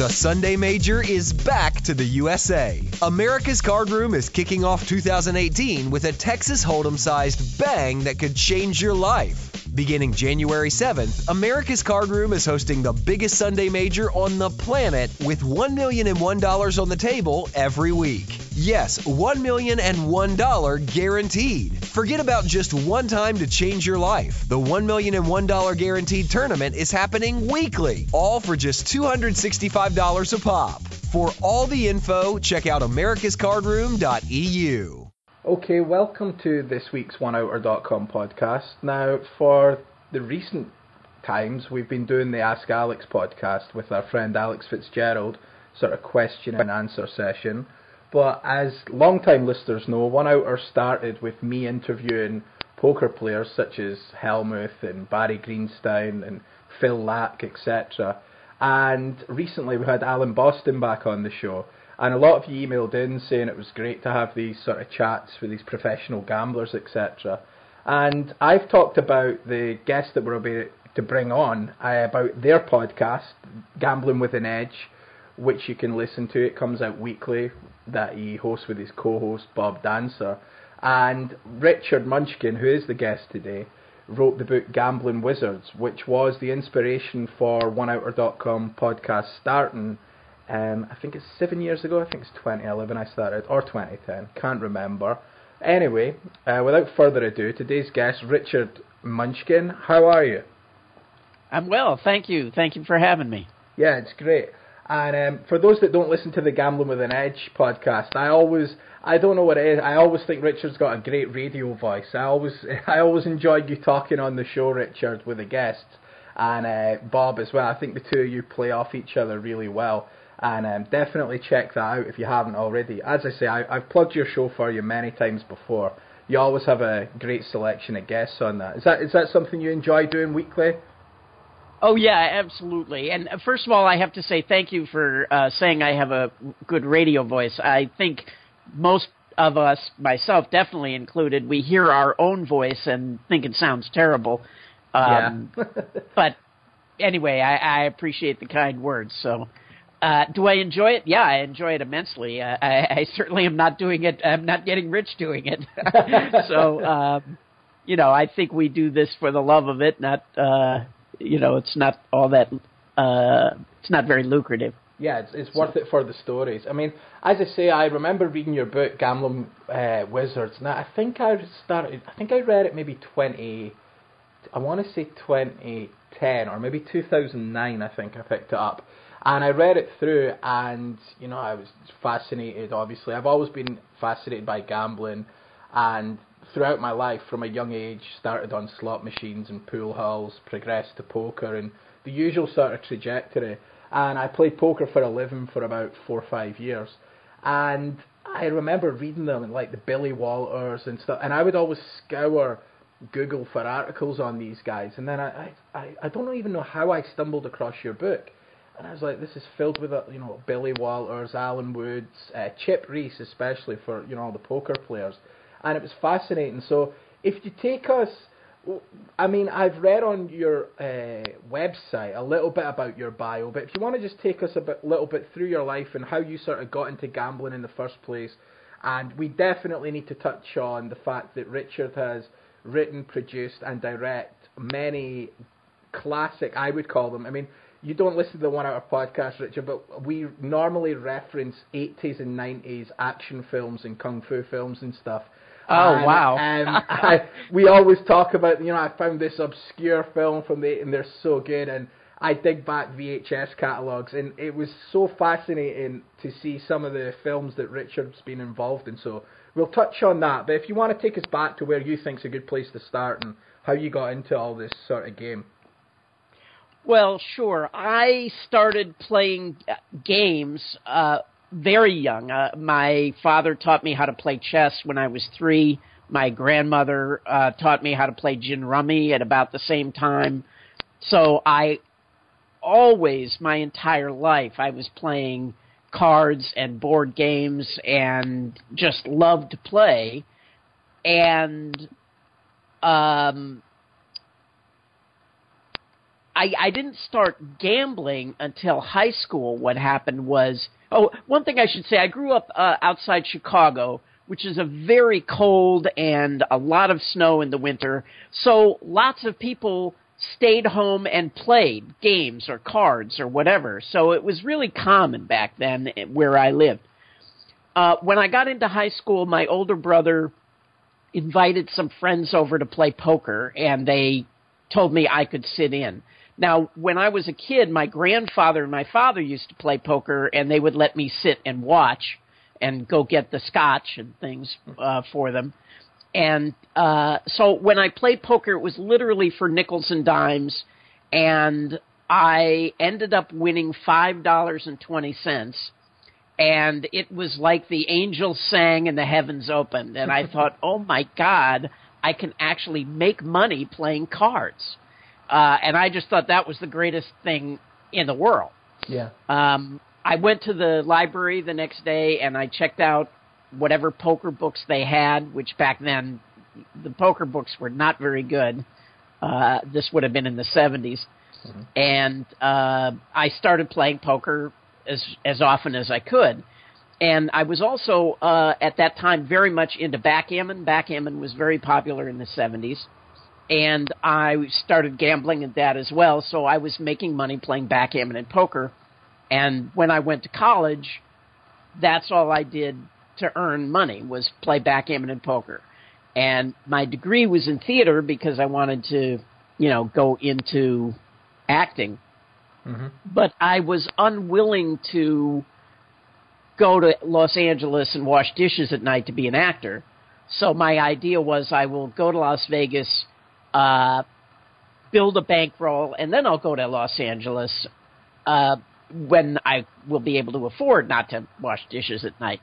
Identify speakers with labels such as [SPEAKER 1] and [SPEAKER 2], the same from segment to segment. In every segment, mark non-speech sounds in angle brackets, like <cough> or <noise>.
[SPEAKER 1] The Sunday Major is back to the USA. America's Card Room is kicking off 2018 with a Texas Hold'em sized bang that could change your life. Beginning January 7th, America's Card Room is hosting the biggest Sunday Major on the planet with $1 million and $1 on the table every week. Yes, $1 million and $1 guaranteed. Forget about just one time to change your life. The $1 million and $1 guaranteed tournament is happening weekly, all for just $265 a pop. For all the info, check out americascardroom.eu.
[SPEAKER 2] Okay, welcome to this week's OneOuter.com podcast. Now, for the recent times, we've been doing the Ask Alex podcast with our friend Alex Fitzgerald, sort of question and answer session. But as long-time listeners know, One Outer started with me interviewing poker players such as Helmuth and Barry Greenstein and Phil Laak, etc. And recently we had Alan Boston back on the show. And a lot of you emailed in saying it was great to have these sort of chats with these professional gamblers, etc. And I've talked about the guests that we're about to bring on uh, about their podcast, Gambling with an Edge, which you can listen to. It comes out weekly that he hosts with his co-host Bob Dancer. And Richard Munchkin, who is the guest today, wrote the book Gambling Wizards, which was the inspiration for OneOuter.com podcast starting um, I think it's seven years ago. I think it's 2011 I started, or 2010. Can't remember. Anyway, uh, without further ado, today's guest, Richard Munchkin. How are you?
[SPEAKER 3] I'm well, thank you. Thank you for having me.
[SPEAKER 2] Yeah, it's great. And um, for those that don't listen to the Gambling with an Edge podcast, I always, I don't know what it is. I always think Richard's got a great radio voice. I always, <laughs> I always enjoyed you talking on the show, Richard, with the guests, and uh, Bob as well. I think the two of you play off each other really well and um, definitely check that out if you haven't already. As I say, I, have plugged your show for you many times before. You always have a great selection of guests on that. Is that is that something you enjoy doing weekly?
[SPEAKER 3] Oh yeah, absolutely. And uh, first of all, I have to say thank you for uh, saying I have a good radio voice. I think most of us, myself definitely included, we hear our own voice and think it sounds terrible. Um, yeah. but anyway, I, I appreciate the kind words. So uh, do I enjoy it? Yeah, I enjoy it immensely. Uh, I, I certainly am not doing it. I'm not getting rich doing it. <laughs> so, um, you know, I think we do this for the love of it. Not, uh, you know, it's not all that. Uh, it's not very lucrative.
[SPEAKER 2] Yeah, it's, it's worth it for the stories. I mean, as I say, I remember reading your book, Gambling uh, Wizards. Now, I think I started. I think I read it maybe twenty. I want to say twenty ten or maybe two thousand nine. I think I picked it up and I read it through, and you know, I was fascinated. Obviously, I've always been fascinated by gambling, and throughout my life, from a young age, started on slot machines and pool halls, progressed to poker, and the usual sort of trajectory. And I played poker for a living for about four or five years, and I remember reading them and like the Billy Walters and stuff, and I would always scour Google for articles on these guys, and then I I, I don't even know how I stumbled across your book and I was like, this is filled with uh, you know Billy Walters, Alan Woods, uh, Chip Reese, especially for you know all the poker players, and it was fascinating. So if you take us, I mean, I've read on your uh, website a little bit about your bio, but if you want to just take us a bit, little bit through your life and how you sort of got into gambling in the first place, and we definitely need to touch on the fact that Richard has written, produced, and direct many classic, I would call them. I mean, you don't listen to the One Outer podcast, Richard, but we normally reference 80s and 90s action films and kung fu films and stuff.
[SPEAKER 3] Oh
[SPEAKER 2] and,
[SPEAKER 3] wow!
[SPEAKER 2] Um, <laughs> I, we always talk about you know I found this obscure film from the and they're so good and I dig back VHS catalogs and it was so fascinating to see some of the films that Richard's been involved in. So we'll touch on that. But if you want to take us back to where you think's a good place to start and how you got into all this sort of game.
[SPEAKER 3] Well, sure. I started playing uh, games uh, very young. Uh, my father taught me how to play chess when I was three. My grandmother uh, taught me how to play gin rummy at about the same time. So I always, my entire life, I was playing cards and board games and just loved to play. And um, I, I didn't start gambling until high school. What happened was, oh, one thing I should say, I grew up uh, outside Chicago, which is a very cold and a lot of snow in the winter. So lots of people stayed home and played games or cards or whatever. So it was really common back then where I lived. Uh, when I got into high school, my older brother invited some friends over to play poker, and they told me I could sit in. Now, when I was a kid, my grandfather and my father used to play poker, and they would let me sit and watch and go get the scotch and things uh, for them. And uh, so when I played poker, it was literally for nickels and dimes, and I ended up winning five dollars and twenty cents. And it was like the angels sang and the heavens opened, and I <laughs> thought, "Oh my God, I can actually make money playing cards." Uh, and I just thought that was the greatest thing in the world.
[SPEAKER 2] Yeah.
[SPEAKER 3] Um, I went to the library the next day and I checked out whatever poker books they had, which back then the poker books were not very good. Uh, this would have been in the 70s. Mm-hmm. And uh, I started playing poker as as often as I could. And I was also uh, at that time very much into backgammon. Backgammon was very popular in the 70s. And I started gambling at that as well. So I was making money playing backgammon and poker. And when I went to college, that's all I did to earn money was play backgammon and poker. And my degree was in theater because I wanted to, you know, go into acting. Mm-hmm. But I was unwilling to go to Los Angeles and wash dishes at night to be an actor. So my idea was I will go to Las Vegas, uh, build a bankroll, and then I'll go to Los Angeles uh, when I will be able to afford not to wash dishes at night.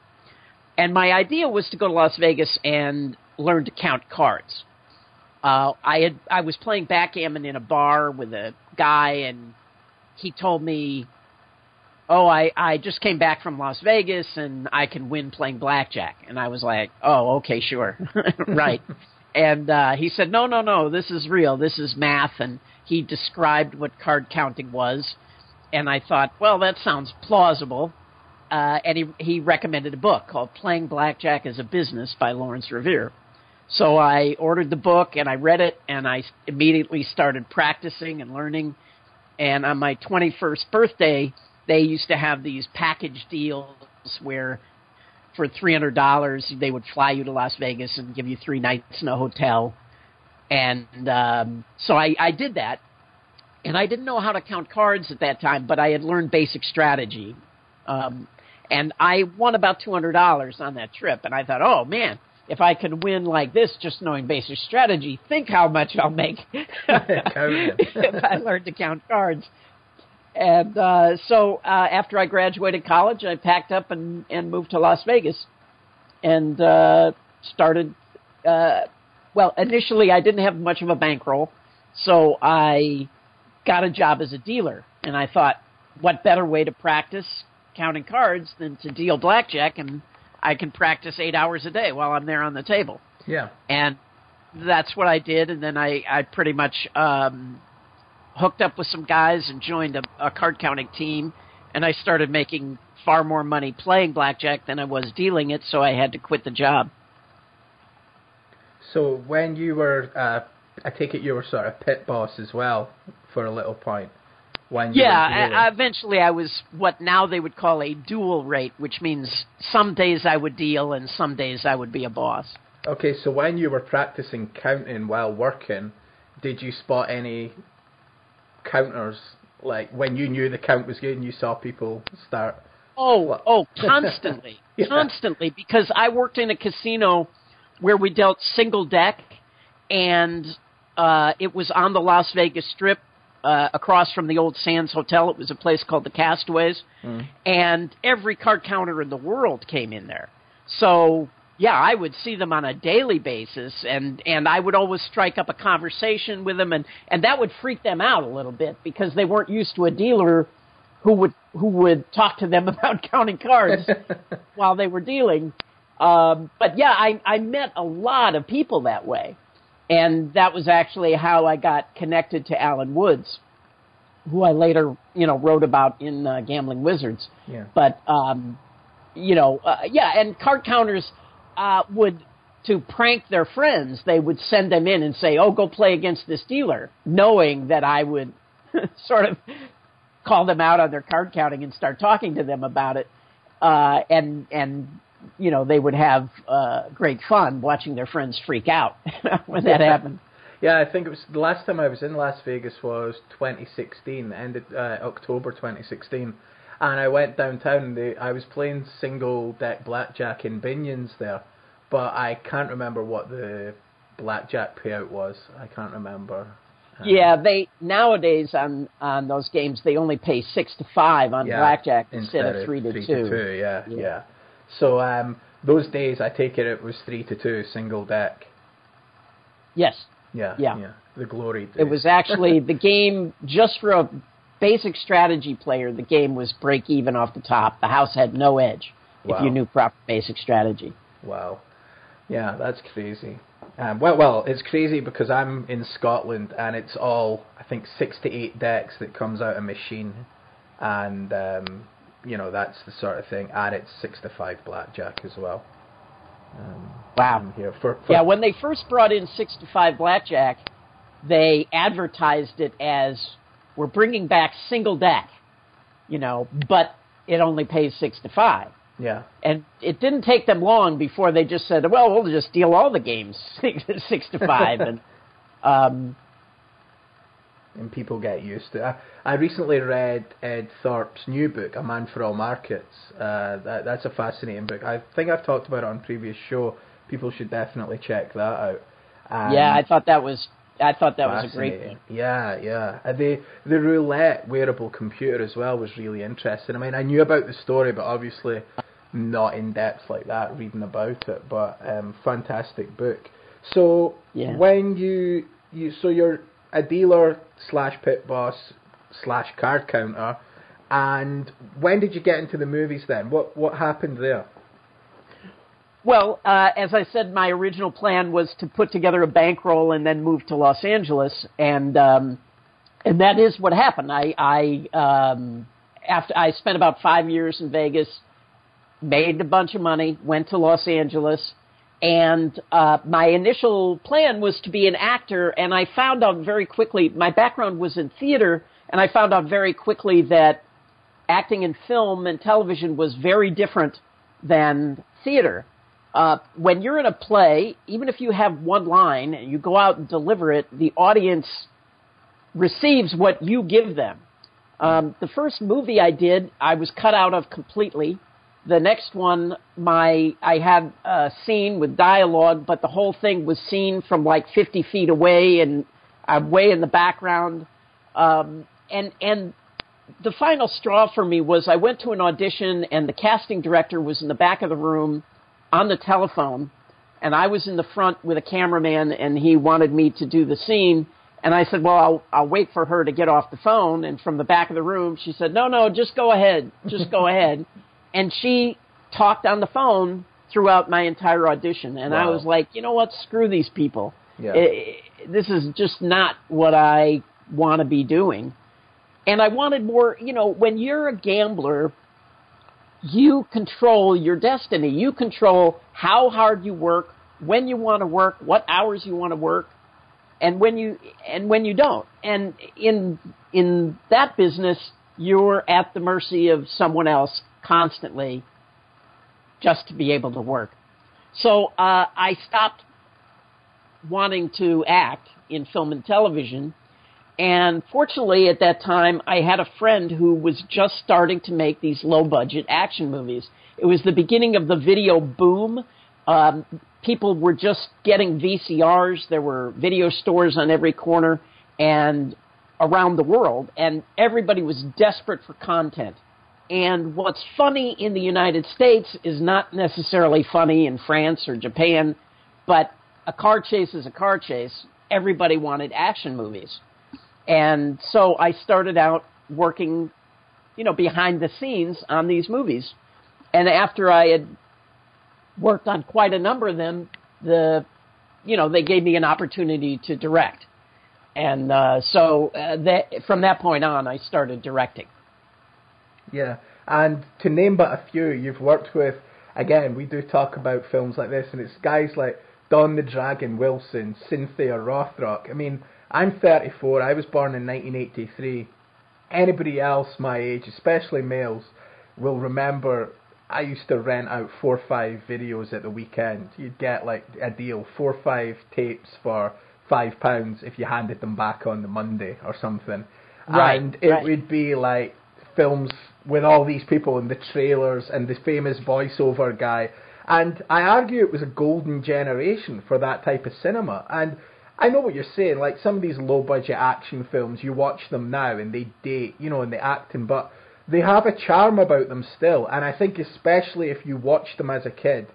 [SPEAKER 3] And my idea was to go to Las Vegas and learn to count cards. Uh, I had I was playing backgammon in a bar with a guy, and he told me, "Oh, I I just came back from Las Vegas, and I can win playing blackjack." And I was like, "Oh, okay, sure, <laughs> right." <laughs> and uh, he said, "No, no, no, this is real. This is math." And he described what card counting was, and I thought, "Well, that sounds plausible." uh, and he he recommended a book called Playing Blackjack as a Business by Lawrence Revere. So I ordered the book and I read it and I immediately started practicing and learning. And on my 21st birthday, they used to have these package deals where for $300 they would fly you to Las Vegas and give you three nights in a hotel. And um, so I, I did that. And I didn't know how to count cards at that time, but I had learned basic strategy. Um, and I won about two hundred dollars on that trip, and I thought, oh man, if I could win like this, just knowing basic strategy, think how much I'll make <laughs> <laughs> if I learn to count cards. And uh, so uh, after I graduated college, I packed up and, and moved to Las Vegas, and uh, started. Uh, well, initially I didn't have much of a bankroll, so I got a job as a dealer, and I thought, what better way to practice counting cards than to deal blackjack, and I can practice eight hours a day while I'm there on the table.
[SPEAKER 2] Yeah.
[SPEAKER 3] And that's what I did, and then I I pretty much um, hooked up with some guys and joined a, a card counting team, and I started making far more money playing blackjack than I was dealing it, so I had to quit the job.
[SPEAKER 2] So when you were, uh, I take it you were sort of pit boss as well for a little point when
[SPEAKER 3] yeah, I, eventually I was what now they would call a dual rate, which means some days I would deal and some days I would be a boss.
[SPEAKER 2] Okay, so when you were practicing counting while working, did you spot any counters? Like when you knew the count was good and you saw people start.
[SPEAKER 3] Oh, oh, <laughs> constantly, yeah. constantly, because I worked in a casino where we dealt single deck, and uh, it was on the Las Vegas Strip uh, across from the old Sands Hotel. It was a place called the Castaways, mm. and every card counter in the world came in there. So yeah, I would see them on a daily basis, and and I would always strike up a conversation with them, and and that would freak them out a little bit because they weren't used to a dealer who would who would talk to them <laughs> about counting cards <laughs> while they were dealing. Um, but yeah, I I met a lot of people that way and that was actually how I got connected to Alan Woods. who I later, you know, wrote about in uh, Gambling Wizards.
[SPEAKER 2] Yeah.
[SPEAKER 3] But um, you know, uh, yeah, and card counters uh, would to prank their friends. They would send them in and say, "Oh, go play against this dealer," knowing that I would <laughs> sort of call them out on their card counting and start talking to them about it. Uh, and and you know they would have uh, great fun watching their friends freak out <laughs> when that happened.
[SPEAKER 2] Yeah, I think it was the last time I was in Las Vegas was 2016, ended uh, October 2016, and I went downtown. And they, I was playing single deck blackjack in Binion's there, but I can't remember what the blackjack payout was. I can't remember. Um,
[SPEAKER 3] Yeah, they nowadays on on those games they only pay six to five on
[SPEAKER 2] yeah,
[SPEAKER 3] blackjack instead, of three to two.
[SPEAKER 2] yeah,
[SPEAKER 3] Yeah.
[SPEAKER 2] yeah, So um, those days, I take it it was three to two single deck.
[SPEAKER 3] Yes,
[SPEAKER 2] Yeah,
[SPEAKER 3] Yeah.
[SPEAKER 2] The glory. Days.
[SPEAKER 3] it was actually <laughs> the game just for a basic strategy player. The game was break even off the top. The house had no edge if you knew proper basic strategy.
[SPEAKER 2] Wow. Yeah, that's crazy. Um, well, well, it's crazy because I'm in Scotland and it's all I think six to eight decks that comes out a machine, and um, you know that's the sort of thing. And it's six to five blackjack as well. Um,
[SPEAKER 3] Wow.
[SPEAKER 2] Here for, for
[SPEAKER 3] Yeah, when they first brought in six to five blackjack, they advertised it as we're bringing back single deck, you know, but it only pays six to five.
[SPEAKER 2] yeah,
[SPEAKER 3] And it didn't take them long before they just said, "Well, we'll just deal all the games <laughs> six to five. and <laughs> um,
[SPEAKER 2] and people get used to. it. I, I recently read Ed Thorp's new book, A Man for All Markets. Uh, that, that's a fascinating book. I think I've talked about it on previous show. People should definitely check that out. Um,
[SPEAKER 3] yeah, I thought that was I thought that was a great thing.
[SPEAKER 2] Yeah, yeah. The the roulette wearable computer as well was really interesting. I mean, I knew about the story, but obviously not in depth like that, reading about it. But um, fantastic book. So
[SPEAKER 3] Yeah.
[SPEAKER 2] when you you so you're a dealer slash pit boss slash card counter, and when did you get into the movies then? What what happened there?
[SPEAKER 3] Well, uh, as I said, my original plan was to put together a bankroll and then move to Los Angeles, and um, and that is what happened. I I um, after I spent about five years in Vegas, made a bunch of money, went to Los Angeles, and uh, my initial plan was to be an actor, and I found out very quickly. My background was in theater, and I found out very quickly that acting in film and television was very different than theater. Uh, when you're in a play, even if you have one line and you go out and deliver it, the audience receives what you give them. Um, the first movie I did, I was cut out of completely. The next one, my I had a scene with dialogue, but the whole thing was seen from like 50 feet away, and I'm way in the background. Um, and and the final straw for me was I went to an audition, and the casting director was in the back of the room on the telephone, and I was in the front with a cameraman, and he wanted me to do the scene. And I said, "Well, I'll, I'll wait for her to get off the phone." And from the back of the room, she said, "No, no, just go ahead, just go <laughs> ahead." And she talked on the phone throughout my entire audition, and I was like, "You know what? Screw these people.
[SPEAKER 2] Yeah.
[SPEAKER 3] I- this is just not what I want to be doing." And I wanted more. You know, when you're a gambler, you control your destiny. You control how hard you work, when you want to work, what hours you want to work, and when you and when you don't. And in in that business, you're at the mercy of someone else constantly, just to be able to work. So uh, I stopped wanting to act in film and television. And fortunately, at that time, I had a friend who was just starting to make these low budget action movies. It was the beginning of the video boom. Um, people were just getting VCRs. There were video stores on every corner and around the world, and everybody was desperate for content. And what's funny in the United States is not necessarily funny in France or Japan, but a car chase is a car chase. Everybody wanted action movies. And so I started out working, you know, behind the scenes on these movies. And after I had worked on quite a number of them, the, you know, they gave me an opportunity to direct. and uh, so uh, that from that point on, I started directing.
[SPEAKER 2] Yeah, and to name but a few, you've worked with. Again, we do talk about films like this, and it's guys like Don the Dragon Wilson, Cynthia Rothrock. I mean, I'm 34. I was born in 1983. Anybody else my age, especially males, will remember I used to rent out four or five videos at the weekend. You'd get like a deal, four or five tapes for five pounds if you handed them back on the Monday or something.
[SPEAKER 3] Right,
[SPEAKER 2] and it
[SPEAKER 3] right.
[SPEAKER 2] would be like films with all these people and the trailers and the famous voiceover guy. And I argue it was a golden generation for that type of cinema. And I know what you're saying. Like some of these low budget action films, you watch them now and they date, you know, and they acting, but they have a charm about them still. And I think especially if you watch them as a kid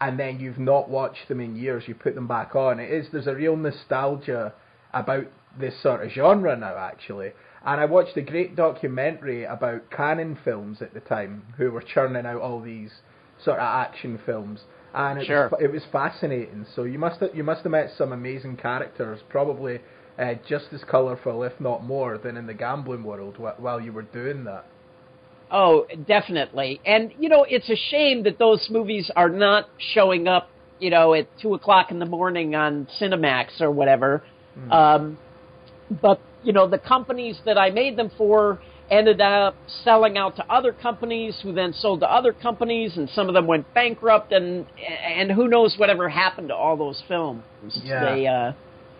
[SPEAKER 2] and then you've not watched them in years, you put them back on. It is there's a real nostalgia about this sort of genre now, actually. And I watched a great documentary about Cannon Films at the time, who were churning out all these sort of action films, and it,
[SPEAKER 3] Sure.
[SPEAKER 2] was, it was fascinating. So you must have, you must have met some amazing characters, probably uh, just as colourful, if not more, than in the gambling world wh- while you were doing that.
[SPEAKER 3] Oh, definitely. And you know, it's a shame that those movies are not showing up, you know, at two o'clock in the morning on Cinemax or whatever. Um, but you know, the companies that I made them for ended up selling out to other companies, who then sold to other companies, and some of them went bankrupt, and and who knows whatever happened to all those films.
[SPEAKER 2] Yeah.
[SPEAKER 3] They, uh,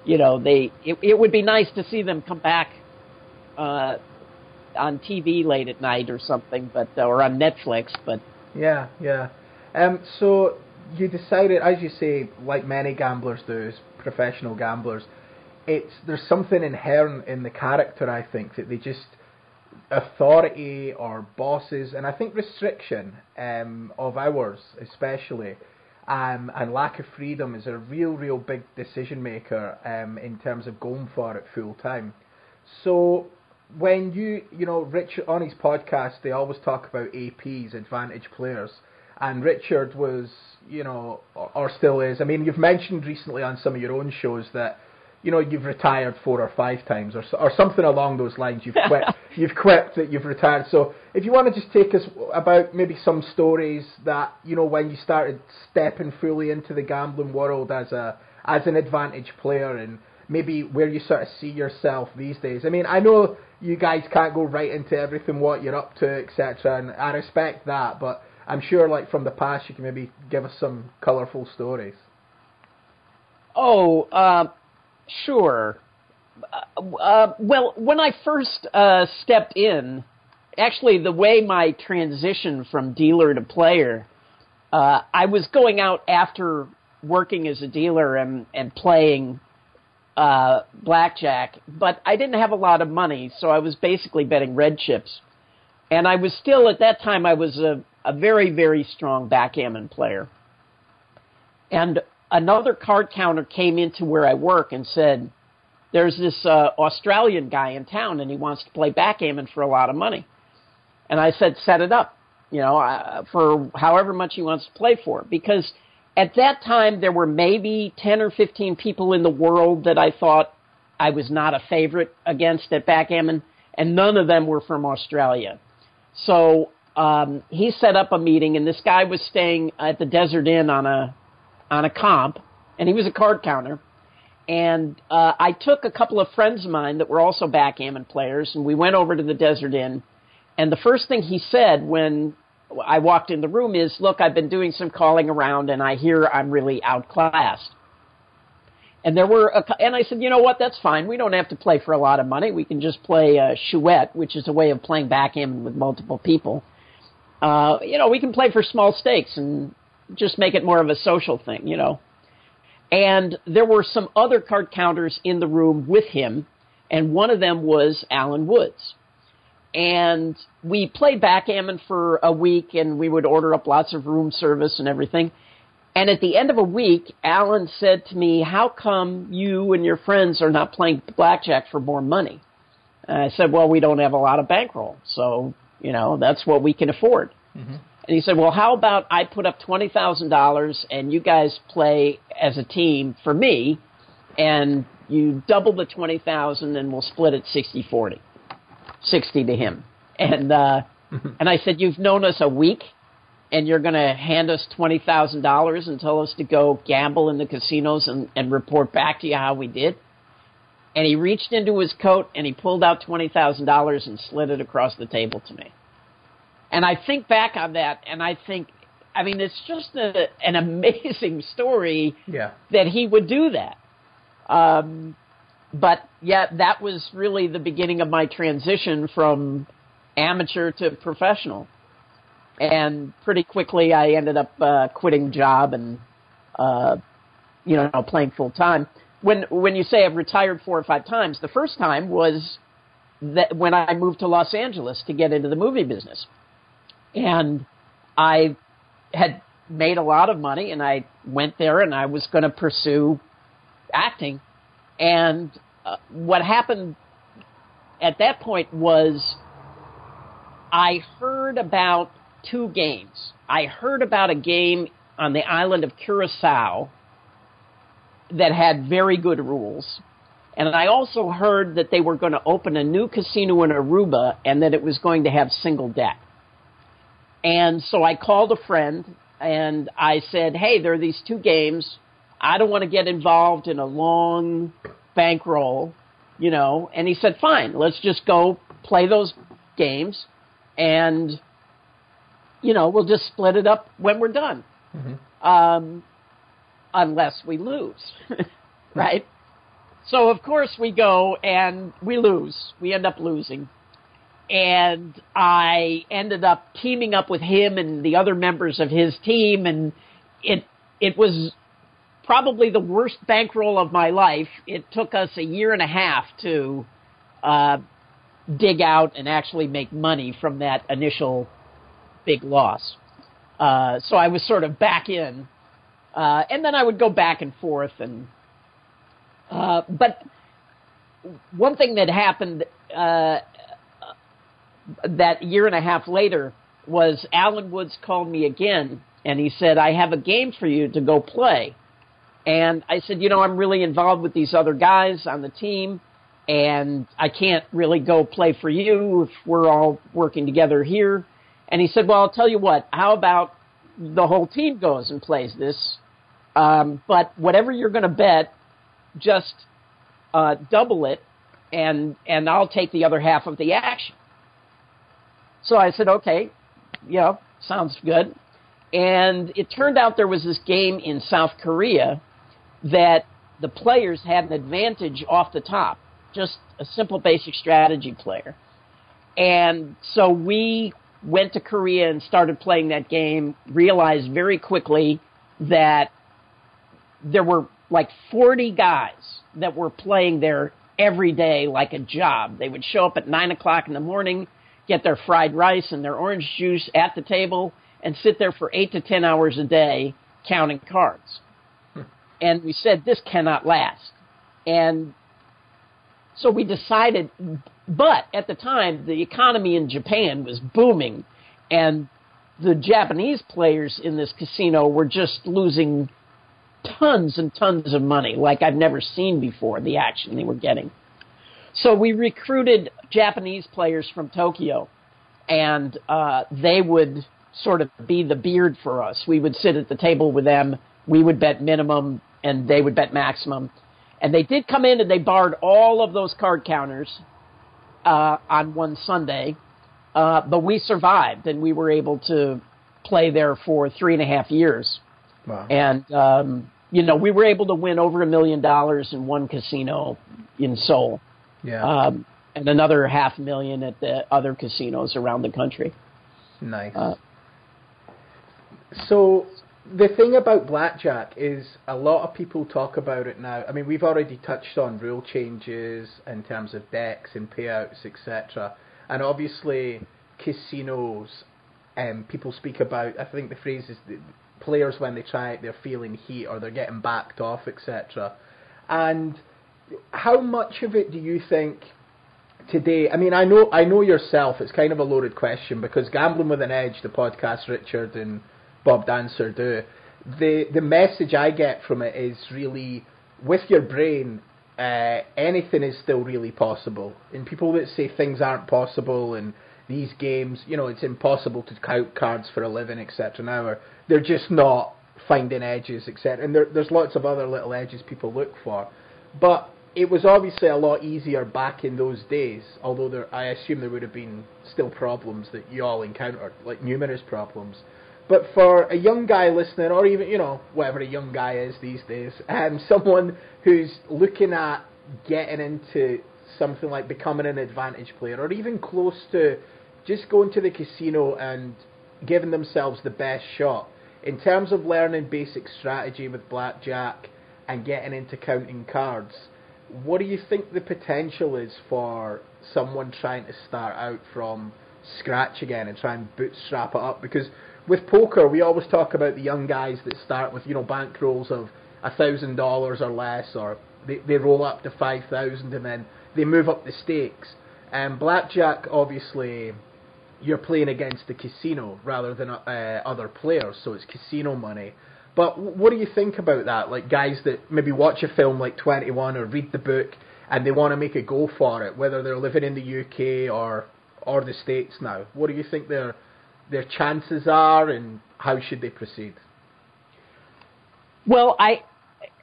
[SPEAKER 3] you know, they it, it would be nice to see them come back. Uh, on TV late at night or something, but uh, or on Netflix. But
[SPEAKER 2] Yeah, yeah. Um, so you decided, as you say, like many gamblers do, as professional gamblers, it's there's something inherent in the character. I think that they just authority or bosses, and I think restriction um, of hours, especially, um, and lack of freedom is a real, real big decision maker um, in terms of going for it full time. So when you, you know, Richard on his podcast, they always talk about APs, advantage players, and Richard was, you know, or, or still is. I mean, you've mentioned recently on some of your own shows that, you know, you've retired four or five times, or or something along those lines. You've quit, <laughs> you've quit that you've retired. So if you want to just take us about maybe some stories that, you know, when you started stepping fully into the gambling world as a as an advantage player and maybe where you sort of see yourself these days. I mean, I know you guys can't go right into everything what you're up to, etc., and I respect that, but I'm sure, like from the past, you can maybe give us some colourful stories.
[SPEAKER 3] oh, uh, sure. Uh, uh, well, when I first uh, stepped in, actually, the way my transition from dealer to player, uh, I was going out after working as a dealer and and playing uh, blackjack, but I didn't have a lot of money, so I was basically betting red chips. And I was still at that time I was a, a very very strong backgammon player. And another card counter came into where I work and said, "There's this uh, Australian guy in town, and he wants to play backgammon for a lot of money." And I said, "Set it up, you know, uh, for however much he wants to play for." Because at that time there were maybe ten or fifteen people in the world that I thought I was not a favorite against at backgammon, and none of them were from Australia. So um, he set up a meeting, and this guy was staying at the Desert Inn on a on a comp, and he was a card counter. And uh, I took a couple of friends of mine that were also backgammon players, and we went over to the Desert Inn. And the first thing he said when I walked in the room is, "Look, I've been doing some calling around, and I hear I'm really outclassed." And there were, a, and I said, you know what? That's fine. We don't have to play for a lot of money. We can just play uh, chouette, which is a way of playing backgammon with multiple people. Uh, you know, we can play for small stakes and just make it more of a social thing, you know. And there were some other card counters in the room with him, and one of them was Alan Woods. And we played backgammon for a week, and we would order up lots of room service and everything. And at the end of a week, Alan said to me, How come you and your friends are not playing blackjack for more money? And I said, Well, we don't have a lot of bankroll. So, you know, that's what we can afford. Mm-hmm. And he said, Well, how about I put up $20,000 and you guys play as a team for me and you double the twenty thousand, and we'll split it sixty forty, sixty to him. And uh, <laughs> and I said, you've known us a week, and you're going to hand us twenty thousand dollars and tell us to go gamble in the casinos and, and report back to you how we did. And he reached into his coat and he pulled out twenty thousand dollars and slid it across the table to me. And I think back on that, and I think, I mean, it's just a, an amazing <laughs> story
[SPEAKER 2] Yeah.
[SPEAKER 3] that he would do that. Um, but yeah, that was really the beginning of my transition from amateur to professional. And pretty quickly, I ended up uh, quitting job and, uh, you know, playing full time. When when you say I've retired four or five times, the first time was that when I moved to Los Angeles to get into the movie business, and I had made a lot of money, and I went there, and I was going to pursue acting. And uh, what happened at that point was I heard about two games. I heard about a game on the island of Curacao that had very good rules. And I also heard that they were going to open a new casino in Aruba and that it was going to have single deck. And so I called a friend and I said, Hey, there are these two games. I don't want to get involved in a long bankroll, you know. And he said, Fine, let's just go play those games and, you know, we'll just split it up when we're done. Um, unless we lose, <laughs> right? So of course we go and we lose. We end up losing. And I ended up teaming up with him and the other members of his team and it it was probably the worst bankroll of my life. It took us a year and a half to uh, dig out and actually make money from that initial big loss. Uh, so I was sort of back in, uh, and then I would go back and forth. And uh, but one thing that happened uh, that year and a half later was Alan Woods called me again, and he said, "I have a game for you to go play." And I said, "You know, I'm really involved with these other guys on the team." And I can't really go play for you if we're all working together here. And he said, Well, I'll tell you what, how about the whole team goes and plays this? Um, but whatever you're going to bet, just uh, double it, and, and I'll take the other half of the action. So I said, Okay, yeah, sounds good. And it turned out there was this game in South Korea that the players had an advantage off the top, just a simple basic strategy player. And so we went to Korea and started playing that game, realized very quickly that there were like 40 guys that were playing there every day like a job. They would show up at 9 o'clock in the morning, get their fried rice and their orange juice at the table, and sit there for 8 to 10 hours a day counting cards. Hmm. And we said, this cannot last. And so we decided, but at the time, the economy in Japan was booming, and the Japanese players in this casino were just losing tons and tons of money, like I've never seen before, the action they were getting. So we recruited Japanese players from Tokyo, and uh, they would sort of be the beard for us. We would sit at the table with them, we would bet minimum, and they would bet maximum. And they did come in and they barred all of those card counters uh, on one Sunday, uh, but we survived and we were able to play there for three and a half years.
[SPEAKER 2] Wow.
[SPEAKER 3] And um, you know, we were able to win over a million dollars in one casino in Seoul,
[SPEAKER 2] yeah.
[SPEAKER 3] um, and another half million at the other casinos around the country.
[SPEAKER 2] nice.
[SPEAKER 3] uh,
[SPEAKER 2] so the thing about blackjack is a lot of people talk about it now. I mean, we've already touched on rule changes in terms of decks and payouts, etc. And obviously, casinos. Um, people speak about. I think the phrase is the players when they try it, they're feeling heat or they're getting backed off, etc. And how much of it do you think today? I mean, I know I know yourself. It's kind of a loaded question because gambling with an edge, the podcast Richard and Bob Dancer do. The the message I get from it is really with your brain. uh, anything is still really possible. And people that say things aren't possible and these games, you know, it's impossible to count cards for a living, etc. Now, they're just not finding edges, etc. And there, there's lots of other little edges people look for, but it was obviously a lot easier back in those days. Although there, I assume there would have been still problems that you all encountered, like numerous problems. But for a young guy listening, or even you know whatever a young guy is these days, and <laughs> um, someone who's looking at getting into something like becoming an advantage player, or even close to just going to the casino and giving themselves the best shot in terms of learning basic strategy with blackjack and getting into counting cards. What do you think the potential is for someone trying to start out from scratch again and try and bootstrap it up? Because with poker, we always talk about the young guys that start with you know bankrolls of thousand dollars or less, or they they roll up to five thousand and then they move up the stakes. And blackjack, obviously, you're playing against the casino rather than uh, other players, so it's casino money. But what do you think about that? Like guys that maybe watch a film like 21 or read the book and they want to make a go for it, whether they're living in the UK or or the States now. What do you think their their chances are, and how should they proceed?
[SPEAKER 3] Well, I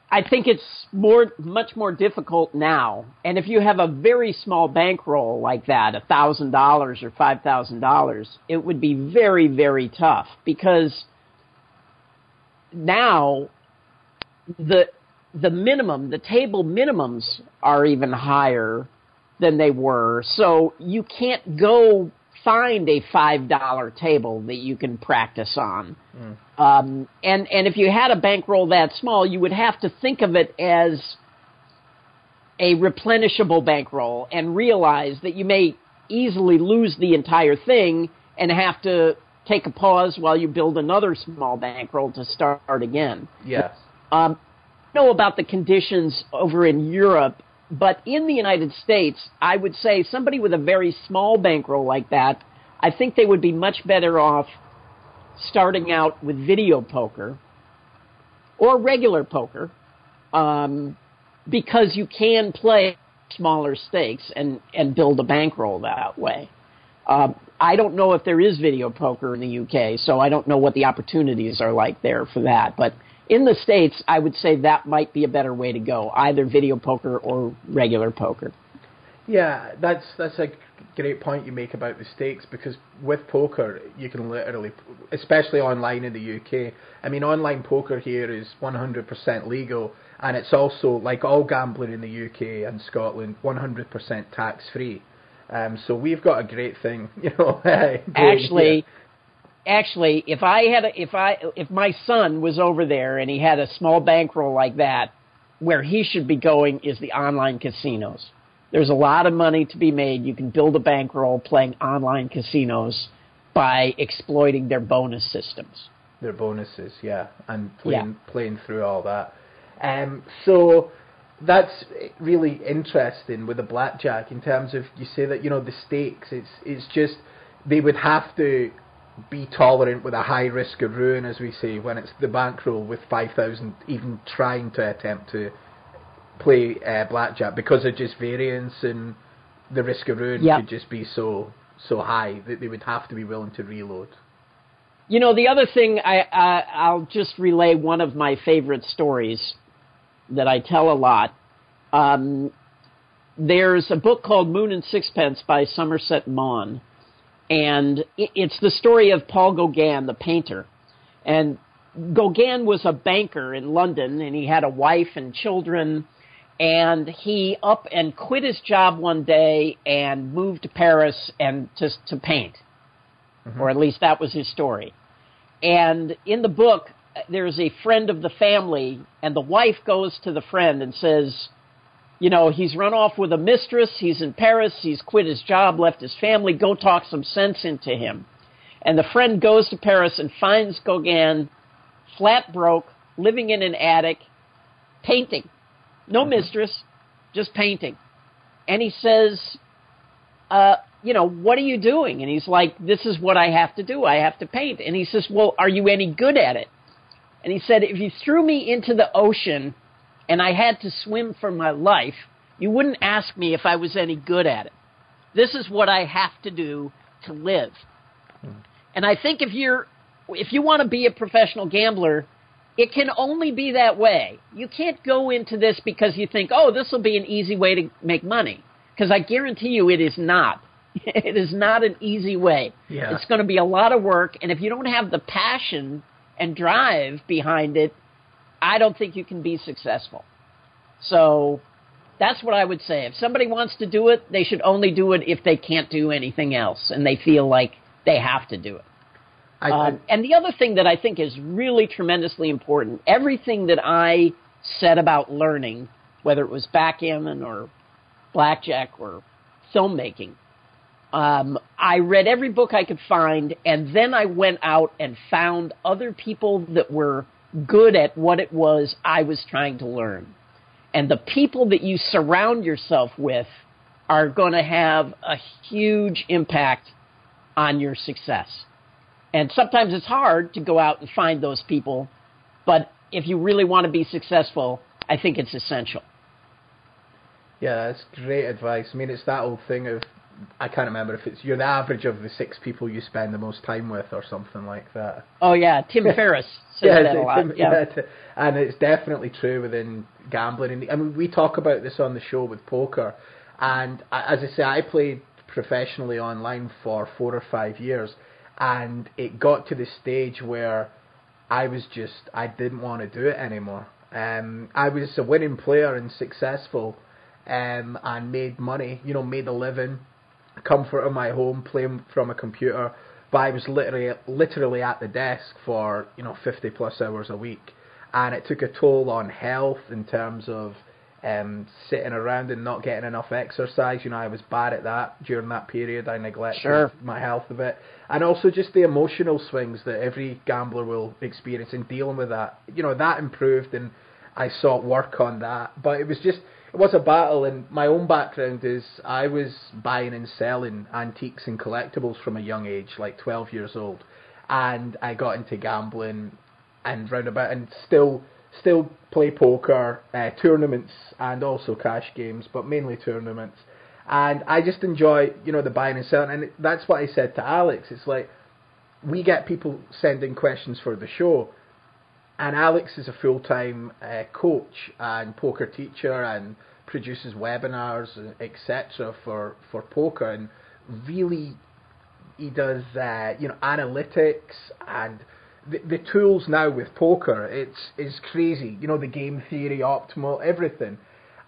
[SPEAKER 3] I think it's more much more difficult now. And if you have a very small bankroll like that, a thousand dollars or five thousand dollars, it would be very very tough because now the the minimum, the table minimums are even higher than they were. So you can't go find a five dollar table that you can practice on. Mm. Um, and and if you had a bankroll that small, you would have to think of it as a replenishable bankroll and realize that you may easily lose the entire thing and have to take a pause while you build another small bankroll to start again.
[SPEAKER 2] Yes.
[SPEAKER 3] Um, know about the conditions over in Europe but in the United States, I would say somebody with a very small bankroll like that, I think they would be much better off starting out with video poker or regular poker um, because you can play smaller stakes and, and build a bankroll that way. Um, I don't know if there is video poker in the UK, so I don't know what the opportunities are like there for that. But in the states, I would say that might be a better way to go, either video poker or regular poker.
[SPEAKER 2] Yeah, that's that's a great point you make about the stakes because with poker you can literally, especially online in the UK. I mean, online poker here is 100% legal, and it's also like all gambling in the UK and Scotland, 100% tax free. Um, so we've got a great thing, <laughs> you know. <laughs>
[SPEAKER 3] Actually. Here actually, if I had a, if I if my son was over there and he had a small bankroll like that, where he should be going is the online casinos. There's a lot of money to be made. You can build a bankroll playing online casinos by exploiting their bonus systems.
[SPEAKER 2] Their bonuses, yeah, and playing yeah. playing through all that. Um, so that's really interesting with the blackjack in terms of you say that you know the stakes. It's it's just they would have to be tolerant with a high risk of ruin, as we say, when it's the bankroll with 5,000 even trying to attempt to play uh, blackjack because of just variance and the risk of ruin yep. could just be so so high that they would have to be willing to reload.
[SPEAKER 3] You know, the other thing I, I I'll just relay one of my favorite stories that I tell a lot. Um, there's a book called Moon and Sixpence by Somerset Maugham and it's the story of Paul Gauguin, the painter. And Gauguin was a banker in London, and he had a wife and children. And he up and quit his job one day and moved to Paris and just to paint, mm-hmm. or at least that was his story. And in the book, there's a friend of the family, and the wife goes to the friend and says, you know, he's run off with a mistress, he's in Paris, he's quit his job, left his family, go talk some sense into him. And the friend goes to Paris and finds Gauguin flat broke, living in an attic, painting. No mm-hmm. mistress, just painting. And he says, uh, you know, what are you doing? And he's like, this is what I have to do. I have to paint. And he says, well, are you any good at it? And he said, if you threw me into the ocean and I had to swim for my life, you wouldn't ask me if I was any good at it. This is what I have to do to live. Hmm. And I think if you're if you want to be a professional gambler, it can only be that way. You can't go into this because you think, "Oh, this will be an easy way to make money." Because I guarantee you it is not. <laughs> It is not an easy way.
[SPEAKER 2] Yeah.
[SPEAKER 3] It's going to be a lot of work, and if you don't have the passion and drive behind it, I don't think you can be successful. So that's what I would say. If somebody wants to do it, they should only do it if they can't do anything else and they feel like they have to do it. I, I, um, and the other thing that I think is really tremendously important everything that I said about learning, whether it was backgammon or blackjack or filmmaking, um, I read every book I could find, and then I went out and found other people that were good at what it was I was trying to learn. And the people that you surround yourself with are going to have a huge impact on your success. And sometimes it's hard to go out and find those people, but if you really want to be successful, I think it's essential.
[SPEAKER 2] Yeah, that's great advice. I mean, it's that old thing of I can't remember if it's you're the average of the six people you spend the most time with or something like that.
[SPEAKER 3] Oh yeah, Tim <laughs> Ferriss says yeah, that a lot. Tim, yeah. yeah,
[SPEAKER 2] and it's definitely true within gambling. And I mean, we talk about this on the show with poker, and as I say, I played professionally online for four or five years, and it got to the stage where I was just I didn't want to do it anymore. Um, I was a winning player and successful, um, and made money. You know, made a living comfort of my home, playing from a computer. But I was literally literally at the desk for you know 50 plus hours a week, and it took a toll on health in terms of um, sitting around and not getting enough exercise. You know, I was bad at that during that period. I neglected
[SPEAKER 3] sure.
[SPEAKER 2] my health a bit, and also just the emotional swings that every gambler will experience in dealing with that. You know, that improved, and I sought work on that. But it was just it was a battle, and my own background is I was buying and selling antiques and collectibles from a young age, like 12 years old, and I got into gambling and roundabout, and still still play poker, uh, tournaments, and also cash games, but mainly tournaments. And I just enjoy, you know, the buying and selling, and that's what I said to Alex. It's like we get people sending questions for the show and Alex is a full time uh, coach and poker teacher and produces webinars, etc. for for poker, and really he does uh, you know analytics and the, the tools now with poker. It's is crazy. You know the game theory, optimal, everything,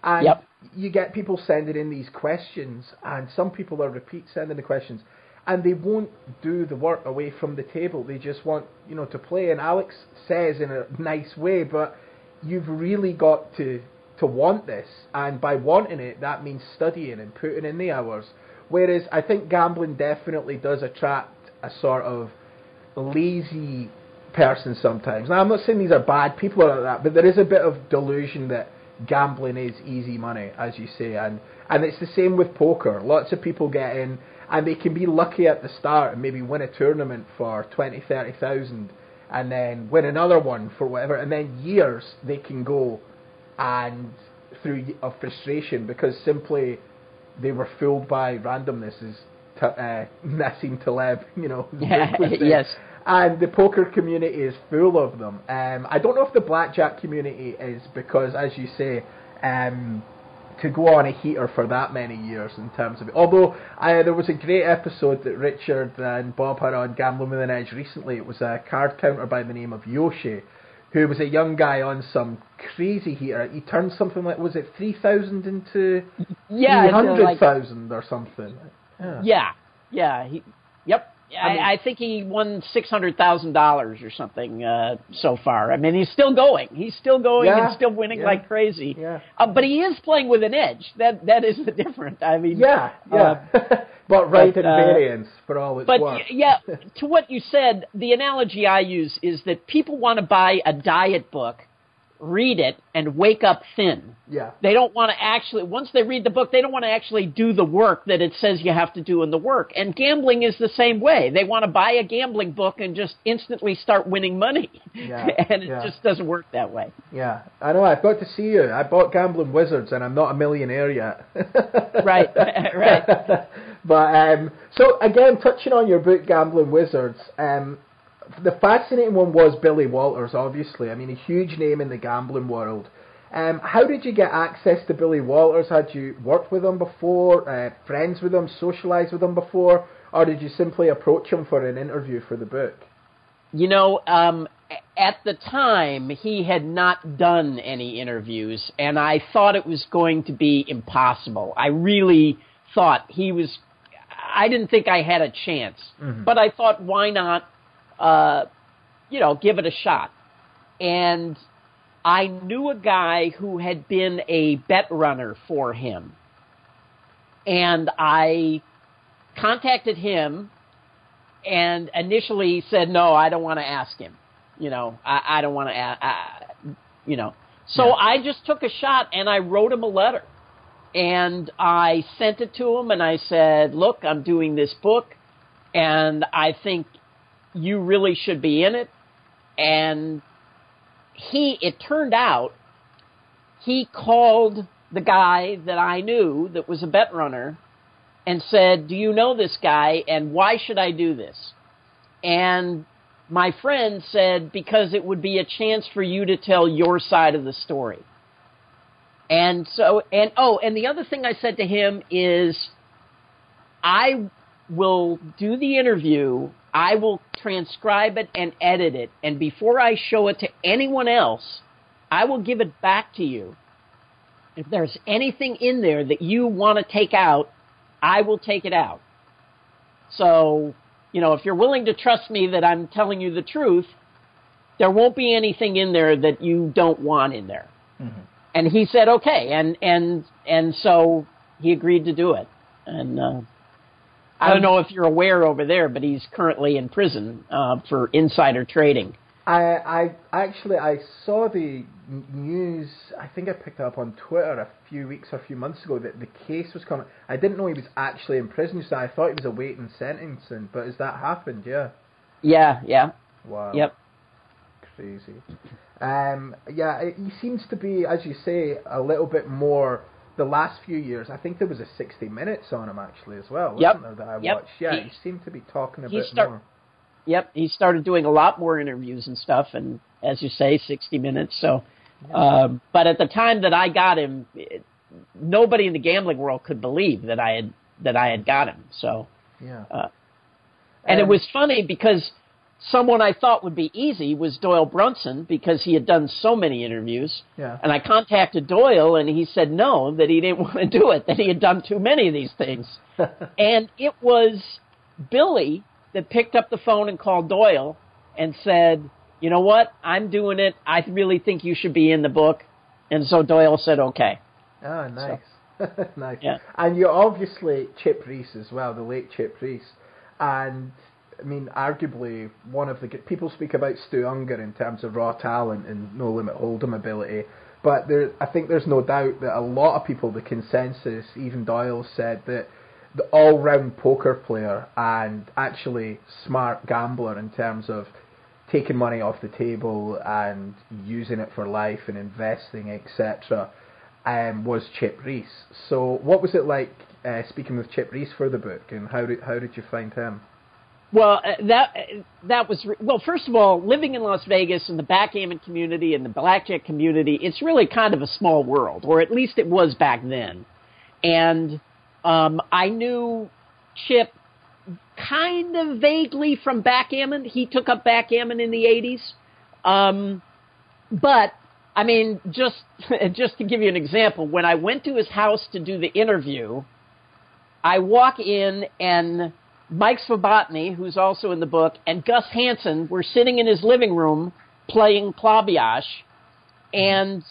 [SPEAKER 2] and
[SPEAKER 3] yep.
[SPEAKER 2] you get people sending in these questions, and some people are repeat sending the questions and they won't do the work away from the table. They just want, you know, to play. And Alex says in a nice way, but you've really got to to want this, and by wanting it, that means studying and putting in the hours. Whereas I think gambling definitely does attract a sort of lazy person sometimes. Now I'm not saying these are bad people or like that, but there is a bit of delusion that gambling is easy money, as you say, and and it's the same with poker. Lots of people get in and they can be lucky at the start and maybe win a tournament for 20, 30,000 and then win another one for whatever, and then years they can go and through of frustration because simply they were fooled by randomness as uh, <laughs> Nassim Taleb, you know. <laughs>
[SPEAKER 3] Yeah, <laughs> yes.
[SPEAKER 2] And the poker community is full of them. Um, I don't know if the blackjack community is because, as you say, um, to go on a heater for that many years in terms of it. Although I, there was a great episode that Richard and Bob had on Gambling with an Edge recently. It was a card counter by the name of Yoshi, who was a young guy on some crazy heater. He turned something like was it three thousand into
[SPEAKER 3] yeah,
[SPEAKER 2] three hundred thousand like, or something.
[SPEAKER 3] Yeah, yeah, yeah. He, yep. I, mean, I, think he won six hundred thousand dollars or something uh, so far. I mean, he's still going. He's still going
[SPEAKER 2] yeah,
[SPEAKER 3] and still winning
[SPEAKER 2] yeah,
[SPEAKER 3] like crazy.
[SPEAKER 2] Yeah.
[SPEAKER 3] Uh, but he is playing with an edge. That that is the <laughs> difference. I mean,
[SPEAKER 2] yeah, yeah. Uh, <laughs> but right but, in uh, variance for all it's
[SPEAKER 3] but
[SPEAKER 2] worth.
[SPEAKER 3] yeah, to what you said, the analogy I use is that people want to buy a diet book read it and wake up thin.
[SPEAKER 2] Yeah.
[SPEAKER 3] They don't want to actually, once they read the book, they don't want to actually do the work that it says you have to do in the work. And gambling is the same way. They want to buy a gambling book and just instantly start winning money.
[SPEAKER 2] Yeah, <laughs>
[SPEAKER 3] and it
[SPEAKER 2] yeah.
[SPEAKER 3] just doesn't work that way.
[SPEAKER 2] Yeah, I know. I've got to see you. I bought Gambling Wizards, and I'm not a millionaire yet. <laughs>
[SPEAKER 3] Right, <laughs> right.
[SPEAKER 2] but um, so again, touching on your book, Gambling Wizards, um, the fascinating one was Billy Walters. Obviously, I mean, a huge name in the gambling world. Um, how did you get access to Billy Walters? Had you worked with him before, uh, friends with him, socialised with him before, or did you simply approach him for an interview for the book?
[SPEAKER 3] You know, um, at the time, he had not done any interviews, and I thought it was going to be impossible. I really thought he was. I didn't think I had a chance, but I thought, why not? Uh, you know, give it a shot. And I knew a guy who had been a bet runner for him, and I contacted him and initially said no i don't want to ask him you know i, I don't want to I, you know so
[SPEAKER 2] Yeah.
[SPEAKER 3] i just took a shot and i wrote him a letter and i sent it to him and i said look i'm doing this book and i think you really should be in it and he it turned out he called the guy that i knew that was a bet runner and said, Do you know this guy and why should I do this? And my friend said, Because it would be a chance for you to tell your side of the story. And so, and oh, and the other thing I said to him is, I will do the interview, I will transcribe it and edit it, and before I show it to anyone else, I will give it back to you. If there's anything in there that you want to take out, I will take it out. So, you know, if you're willing to trust me that I'm telling you the truth, there won't be anything in there that you don't want in there. And he said, okay. And, and, and so he agreed to do it. And, uh, I don't know if you're aware over there, but he's currently in prison, uh, for insider trading.
[SPEAKER 2] I, I actually I saw the news. I think I picked it up on Twitter a few weeks or a few months ago that the case was coming. I didn't know he was actually in prison, so I thought he was awaiting sentencing. But has that happened? Yeah.
[SPEAKER 3] Yeah, yeah.
[SPEAKER 2] Wow.
[SPEAKER 3] Yep.
[SPEAKER 2] Crazy. Um, yeah, he seems to be, as you say, a little bit more. The last few years, I think there was a 60 minutes on him actually as well, wasn't there, that I
[SPEAKER 3] Yep.
[SPEAKER 2] watched? Yeah,
[SPEAKER 3] He-
[SPEAKER 2] he, seemed to be talking a bit
[SPEAKER 3] start-
[SPEAKER 2] more.
[SPEAKER 3] Yep, he started doing a lot more interviews and stuff, and as you say, sixty minutes. So, um, but at the time that I got him, it, nobody in the gambling world could believe that I had that I had got him. So,
[SPEAKER 2] Yeah.
[SPEAKER 3] uh, and it
[SPEAKER 2] Um,
[SPEAKER 3] was funny because someone I thought would be easy was Doyle Brunson because he had done so many interviews.
[SPEAKER 2] Yeah.
[SPEAKER 3] And I contacted Doyle, and he said no, that he didn't <laughs> want to do it, that he had done too many of these things. <laughs> and it was Billy that picked up the phone and called Doyle and said, "You know what? I'm doing it. I really think you should be in the book." And so Doyle said, "Okay."
[SPEAKER 2] Oh, nice. <laughs> nice.
[SPEAKER 3] Yeah.
[SPEAKER 2] And you're obviously Chip Reese as well, the late Chip Reese. And, I mean, arguably one of the... People speak about Stu Ungar in terms of raw talent and no limit hold'em ability. But there, I think there's no doubt that a lot of people, the consensus, even Doyle said that the all-round poker player and actually smart gambler in terms of taking money off the table and using it for life and investing, etc., um, was Chip Reese. So, what was it like uh, speaking with Chip Reese for the book, and how did how did you find him?
[SPEAKER 3] Well, uh, that uh, that was well. First of all, living in Las Vegas and the backgammon community and the blackjack community, it's really kind of a small world, or at least it was back then. And um, I knew Chip kind of vaguely from backgammon. He took up backgammon in the '80s, um, but I mean, just <laughs> just to give you an example, when I went to his house to do the interview, I walk in and Mike Svobodny, who's also in the book, and Gus Hansen were sitting in his living room playing Klaviash, and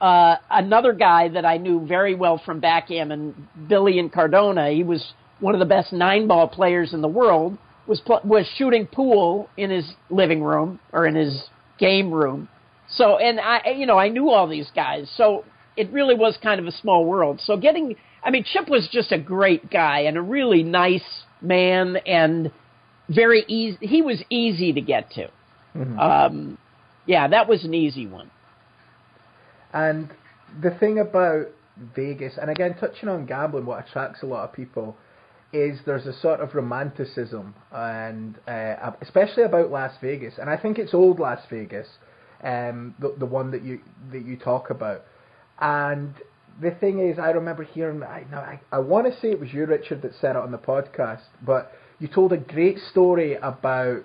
[SPEAKER 3] uh, another guy that I knew very well from backgammon, Billy Incardona, he was one of the best nine ball players in the world, was pl- was shooting pool in his living room or in his game room. So, and I, you know, I knew all these guys, so it really was kind of a small world. So getting, I mean, Chip was just a great guy and a really nice man and very easy. He was easy to get to. Mm-hmm. Um, yeah, that was an easy one.
[SPEAKER 2] And the thing about Vegas, and again, touching on gambling, what attracts a lot of people is there's a sort of romanticism, and uh, especially about Las Vegas, and I think it's old Las Vegas, um, the the one that you that you talk about, and the thing is, I remember hearing, I I, I want to say it was you, Richard, that said it on the podcast, but you told a great story about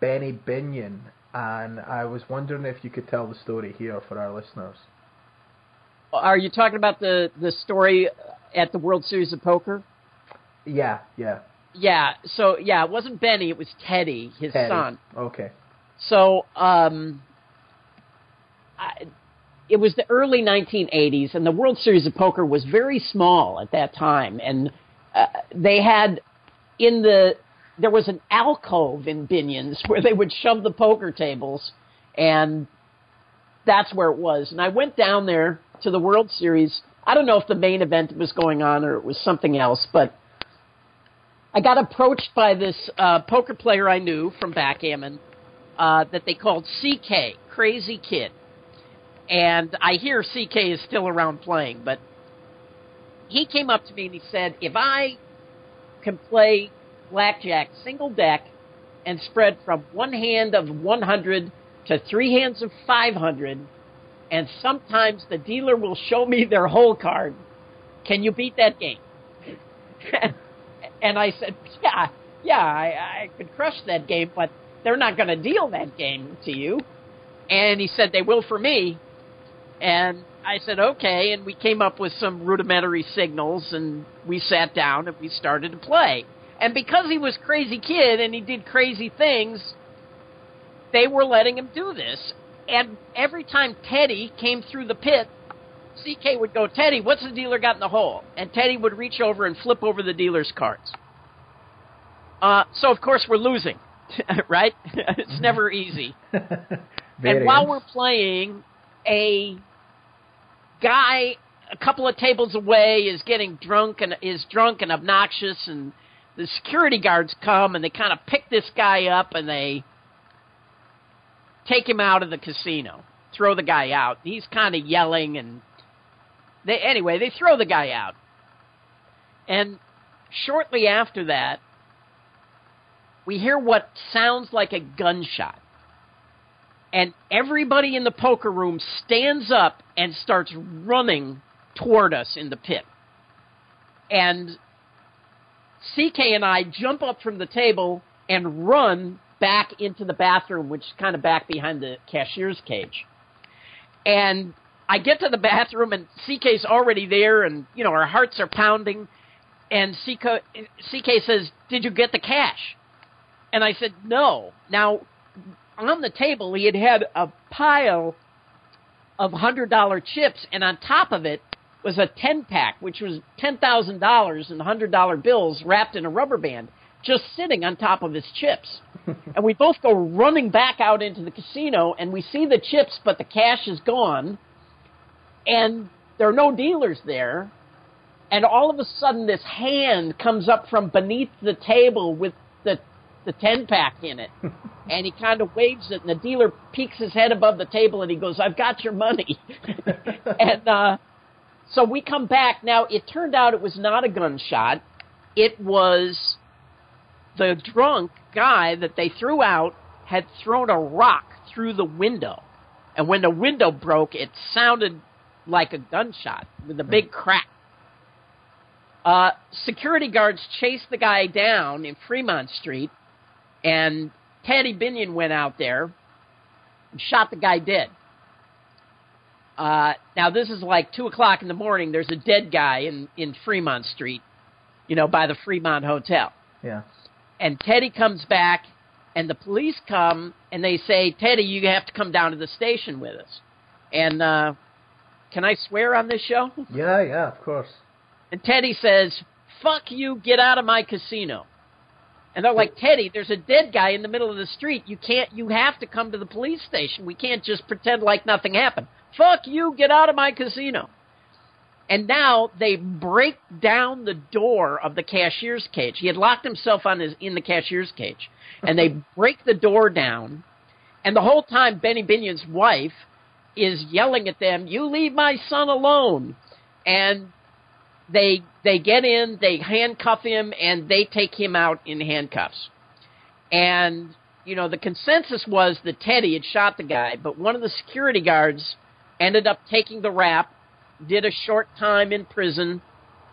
[SPEAKER 2] Benny Binion, and I was wondering if you could tell the story here for our listeners.
[SPEAKER 3] Are you talking about the the story at the World Series of Poker?
[SPEAKER 2] Yeah, yeah.
[SPEAKER 3] Yeah, so yeah, it wasn't Benny, it was Teddy, his
[SPEAKER 2] Teddy.
[SPEAKER 3] son.
[SPEAKER 2] Okay.
[SPEAKER 3] So, um it was the early 1980s and the World Series of Poker was very small at that time and uh, they had in the there was an alcove in Binion's <laughs> where they would shove the poker tables and that's where it was. And I went down there to the World Series. I don't know if the main event was going on or it was something else, but I got approached by this uh, poker player I knew from backgammon uh, that they called CK, Crazy Kid. And I hear CK is still around playing, but he came up to me and he said, if I can play blackjack single deck and spread from one hand of 100 to three hands of 500, and sometimes the dealer will show me their whole card. Can you beat that game? <laughs> and I said, yeah, yeah, I, I could crush that game, but they're not going to deal that game to you. And he said, they will for me. And I said, okay. And we came up with some rudimentary signals and we sat down and we started to play. And because he was crazy kid and he did crazy things, they were letting him do this. And every time Teddy came through the pit, CK would go, Teddy, what's the dealer got in the hole? And Teddy would reach over and flip over the dealer's cards. Uh, so, of course, we're losing, <laughs> right? <laughs> it's never easy. <laughs> and while we're playing, a guy a couple of tables away is getting drunk and is drunk and obnoxious and the security guards come and they kind of pick this guy up and they take him out of the casino, throw the guy out. He's kind of yelling and they anyway, they throw the guy out. And shortly after that, we hear what sounds like a gunshot. And everybody in the poker room stands up and starts running toward us in the pit. And CK and I jump up from the table and run back into the bathroom, which is kind of back behind the cashier's cage. And I get to the bathroom and CK's already there, and you know our hearts are pounding. And CK, CK says, "Did you get the cash?" And I said, "No." Now, on the table, he had had a pile of hundred dollar chips, and on top of it was a ten pack, which was ten thousand dollars in hundred dollar bills wrapped in a rubber band just sitting on top of his chips. <laughs> and we both go running back out into the casino and we see the chips, but the cash is gone. And there are no dealers there. And all of a sudden, this hand comes up from beneath the table with the the ten pack in it, <laughs> and he kind of waves it, and the dealer peeks his head above the table, and he goes, "I've got your money." <laughs> and uh, so we come back. Now it turned out it was not a gunshot; it was the drunk guy that they threw out had thrown a rock through the window. And when the window broke, it sounded like a gunshot with a big crack. Uh, security guards chased the guy down in Fremont Street, and Teddy Binion went out there and shot the guy dead. Uh, now this is like two o'clock in the morning. There's a dead guy in in Fremont Street, you know, by the Fremont Hotel.
[SPEAKER 2] Yeah
[SPEAKER 3] and Teddy comes back, and the police come and they say, Teddy, you have to come down to the station with us. And uh, can I swear on this show?
[SPEAKER 2] Yeah, yeah, of course.
[SPEAKER 3] And Teddy says, "Fuck you, get out of my casino." And they're like, Teddy, there's a dead guy in the middle of the street. You can't. You have to come to the police station. We can't just pretend like nothing happened. Fuck you. Get out of my casino. And now they break down the door of the cashier's cage. He had locked himself on his in the cashier's cage, and they <laughs> break the door down. And the whole time, Benny Binion's wife is yelling at them, "You leave my son alone!" And they they get in, they handcuff him, and they take him out in handcuffs. And you know the consensus was that Teddy had shot the guy, but one of the security guards ended up taking the rap did a short time in prison,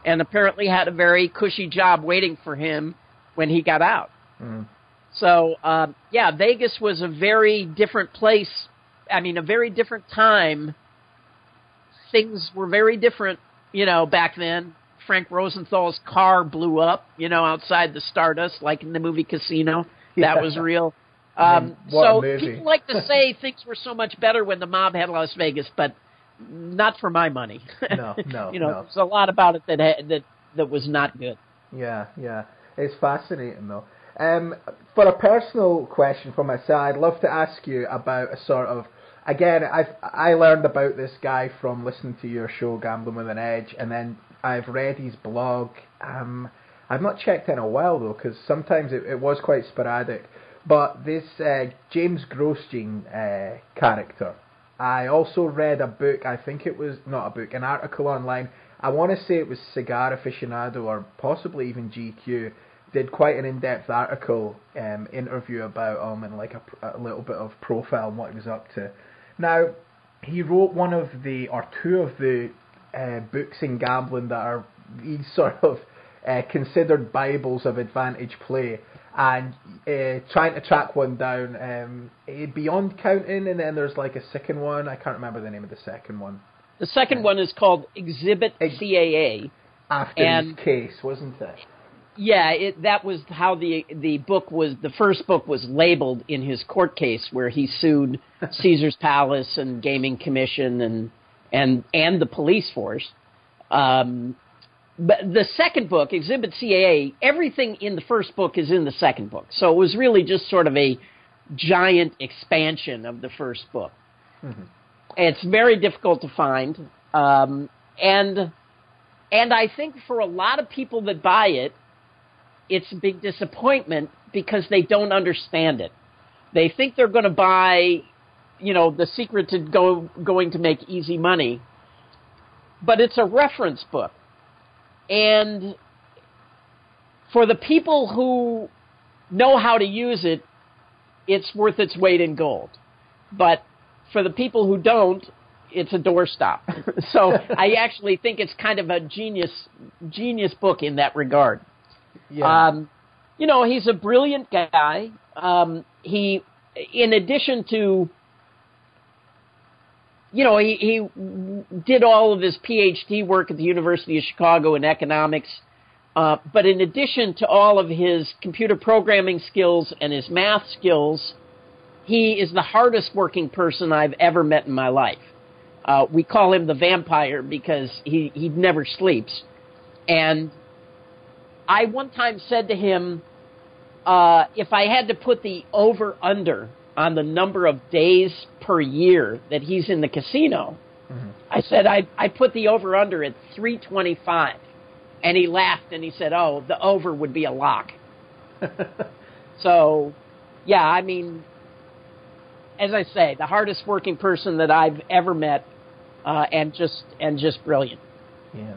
[SPEAKER 3] and apparently had a very cushy job waiting for him when he got out.
[SPEAKER 2] Mm.
[SPEAKER 3] So, uh, yeah, Vegas was a very different place. I mean, a very different time. Things were very different, you know, back then. Frank Rosenthal's car blew up, you know, outside the Stardust, like in the movie Casino. That
[SPEAKER 2] Yeah.
[SPEAKER 3] was real. Um, so people like to say <laughs> things were so much better when the mob had Las Vegas, but not for my money.
[SPEAKER 2] No, no, <laughs>
[SPEAKER 3] you know,
[SPEAKER 2] no.
[SPEAKER 3] there's a lot about it that ha- that that was not good.
[SPEAKER 2] Yeah, yeah. It's fascinating though. Um, for a personal question from my side, I'd love to ask you about a sort of again, I've I learned about this guy from listening to your show Gambling with an Edge, and then I've read his blog. Um, I've not checked in a while though, because sometimes it, it was quite sporadic. But this uh, James Grosjean uh, character, I also read a book. I think it was not a book, an article online. I want to say it was Cigar Aficionado or possibly even GQ. Did quite an in-depth article um, interview about him and like a, a little bit of profile and what he was up to. Now, he wrote one of the or two of the uh, books in gambling that are <laughs> these sort of uh, considered bibles of advantage play, and uh, trying to track one down. Um, eh, Beyond counting, and then there's like a second one. I can't remember the name of the second one.
[SPEAKER 3] The second one is called Exhibit
[SPEAKER 2] Ex-
[SPEAKER 3] CAA.
[SPEAKER 2] After
[SPEAKER 3] And-
[SPEAKER 2] his case, wasn't it?
[SPEAKER 3] Yeah, it, that was how the the book was. The first book was labeled in his court case, where he sued <laughs> Caesar's Palace and Gaming Commission and and and the police force. Um, but the second book, Exhibit CAA, everything in the first book is in the second book. So it was really just sort of a giant expansion of the first book. It's very difficult to find, um, and and I think for a lot of people that buy it, it's a big disappointment because they don't understand it. They think they're going to buy, you know, the secret to go going to make easy money, but it's a reference book, and for the people who know how to use it, it's worth its weight in gold. But for the people who don't, it's a doorstop. <laughs> so I actually think it's kind of a genius genius book in that regard.
[SPEAKER 2] Yeah.
[SPEAKER 3] Um, you know, he's a brilliant guy. Um, he, in addition to, you know, he, he did all of his PhD work at the University of Chicago in economics. Uh, but in addition to all of his computer programming skills and his math skills, he is the hardest working person I've ever met in my life. Uh, we call him the vampire because he, he never sleeps. And I one time said to him, uh, if I had to put the over under on the number of days per year that he's in the casino, I said I I put the over under at 325. And he laughed and he said, "Oh, the over would be a lock." <laughs> so, yeah, I mean, as I say, the hardest working person that I've ever met, uh, and just and just brilliant.
[SPEAKER 2] yeah.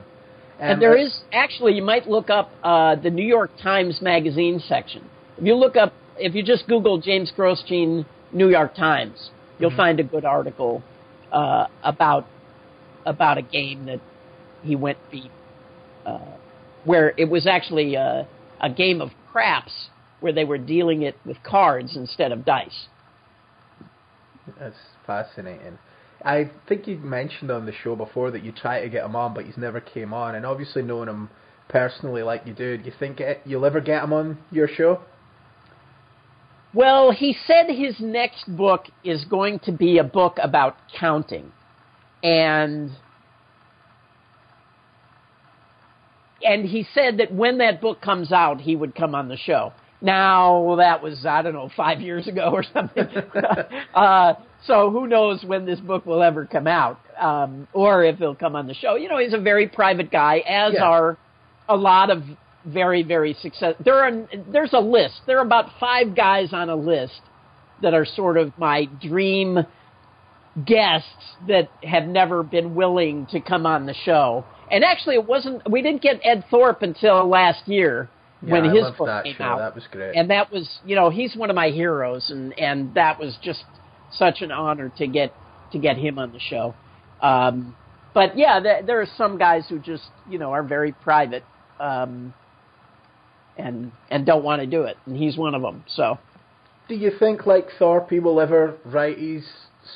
[SPEAKER 3] And there is actually, you might look up uh, the New York Times Magazine section. If you look up, if you just Google James Grosjean New York Times, you'll find a good article uh, about about a game that he went beat, uh, where it was actually a, a game of craps where they were dealing it with cards instead of dice.
[SPEAKER 2] That's fascinating. I think you mentioned on the show before that you tried to get him on, but he's never came on. And obviously, knowing him personally like you do, do you think it, you'll ever get him on your show?
[SPEAKER 3] Well, he said his next book is going to be a book about counting. And and he said that when that book comes out, he would come on the show. Now that was I don't know five years ago or something. <laughs> uh, so who knows when this book will ever come out, um, or if he'll come on the show. You know, he's a very private guy, as
[SPEAKER 2] Yeah.
[SPEAKER 3] are a lot of very very success. There are there's a list. There are about five guys on a list that are sort of my dream guests that have never been willing to come on the show. And actually, it wasn't. We didn't get Ed Thorp until last year when
[SPEAKER 2] I
[SPEAKER 3] his book came
[SPEAKER 2] show.
[SPEAKER 3] out,
[SPEAKER 2] That was great.
[SPEAKER 3] and that was you know he's one of my heroes, and and that was just such an honor to get to get him on the show. Um, but yeah, there, there are some guys who just you know are very private. Um, and and don't want to do it, and he's one of them. So
[SPEAKER 2] Do you think like Thorp will ever write his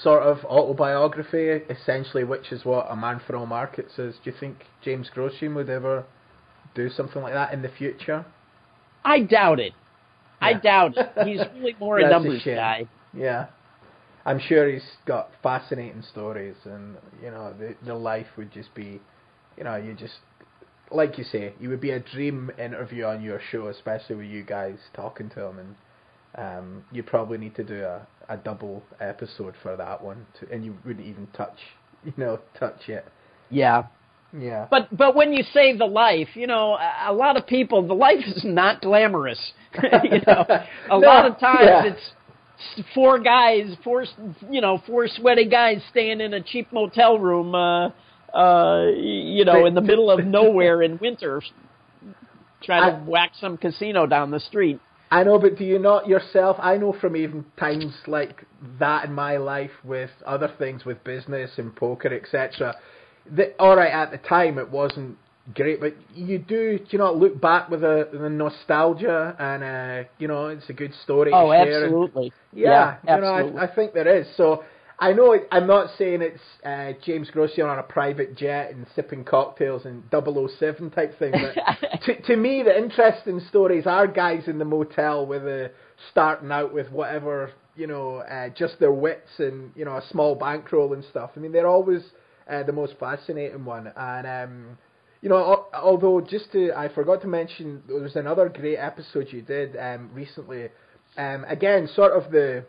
[SPEAKER 2] sort of autobiography, essentially, which is what a man for all markets is? Do you think James Grosjean would ever do something like that in the future?
[SPEAKER 3] I doubt it. I doubt it. He's <laughs> really more a
[SPEAKER 2] a
[SPEAKER 3] numbers
[SPEAKER 2] shame.
[SPEAKER 3] guy.
[SPEAKER 2] Yeah. I'm sure he's got fascinating stories, and you know the the life would just be, you know, you just like you say, you would be a dream interview on your show, especially with you guys talking to him, and um, you probably need to do a, a double episode for that one, to, and you wouldn't even touch, <laughs> you know, touch it.
[SPEAKER 3] Yeah.
[SPEAKER 2] Yeah.
[SPEAKER 3] But but when you say the life, you know, a, lot of people, the life is not glamorous. <laughs> you know, a <laughs>
[SPEAKER 2] No,
[SPEAKER 3] lot of times
[SPEAKER 2] yeah.
[SPEAKER 3] it's four guys, four you know, four sweaty guys staying in a cheap motel room, uh, uh, you know, in the middle of <laughs> nowhere in winter, trying to
[SPEAKER 2] I-
[SPEAKER 3] whack some casino down the street.
[SPEAKER 2] I know, but do you not yourself? I know from even times like that in my life with other things, with business and poker, etc. That all right at the time it wasn't great, but you do, you know, look back with a, the nostalgia, and uh, you know, it's a good story.
[SPEAKER 3] Oh,
[SPEAKER 2] to share and-
[SPEAKER 3] absolutely.
[SPEAKER 2] yeah, you
[SPEAKER 3] absolutely.
[SPEAKER 2] know, I, I think there is. So I know it, I'm not saying it's uh, James Grosjean on a private jet and sipping cocktails and 007 type thing, but <laughs> to, to me, the interesting stories are guys in the motel with a starting out with whatever you know, uh, just their wits and you know a small bankroll and stuff. I mean, they're always uh, the most fascinating one. And um, you know, although just to, I forgot to mention there was another great episode you did um, recently. Um, again, sort of the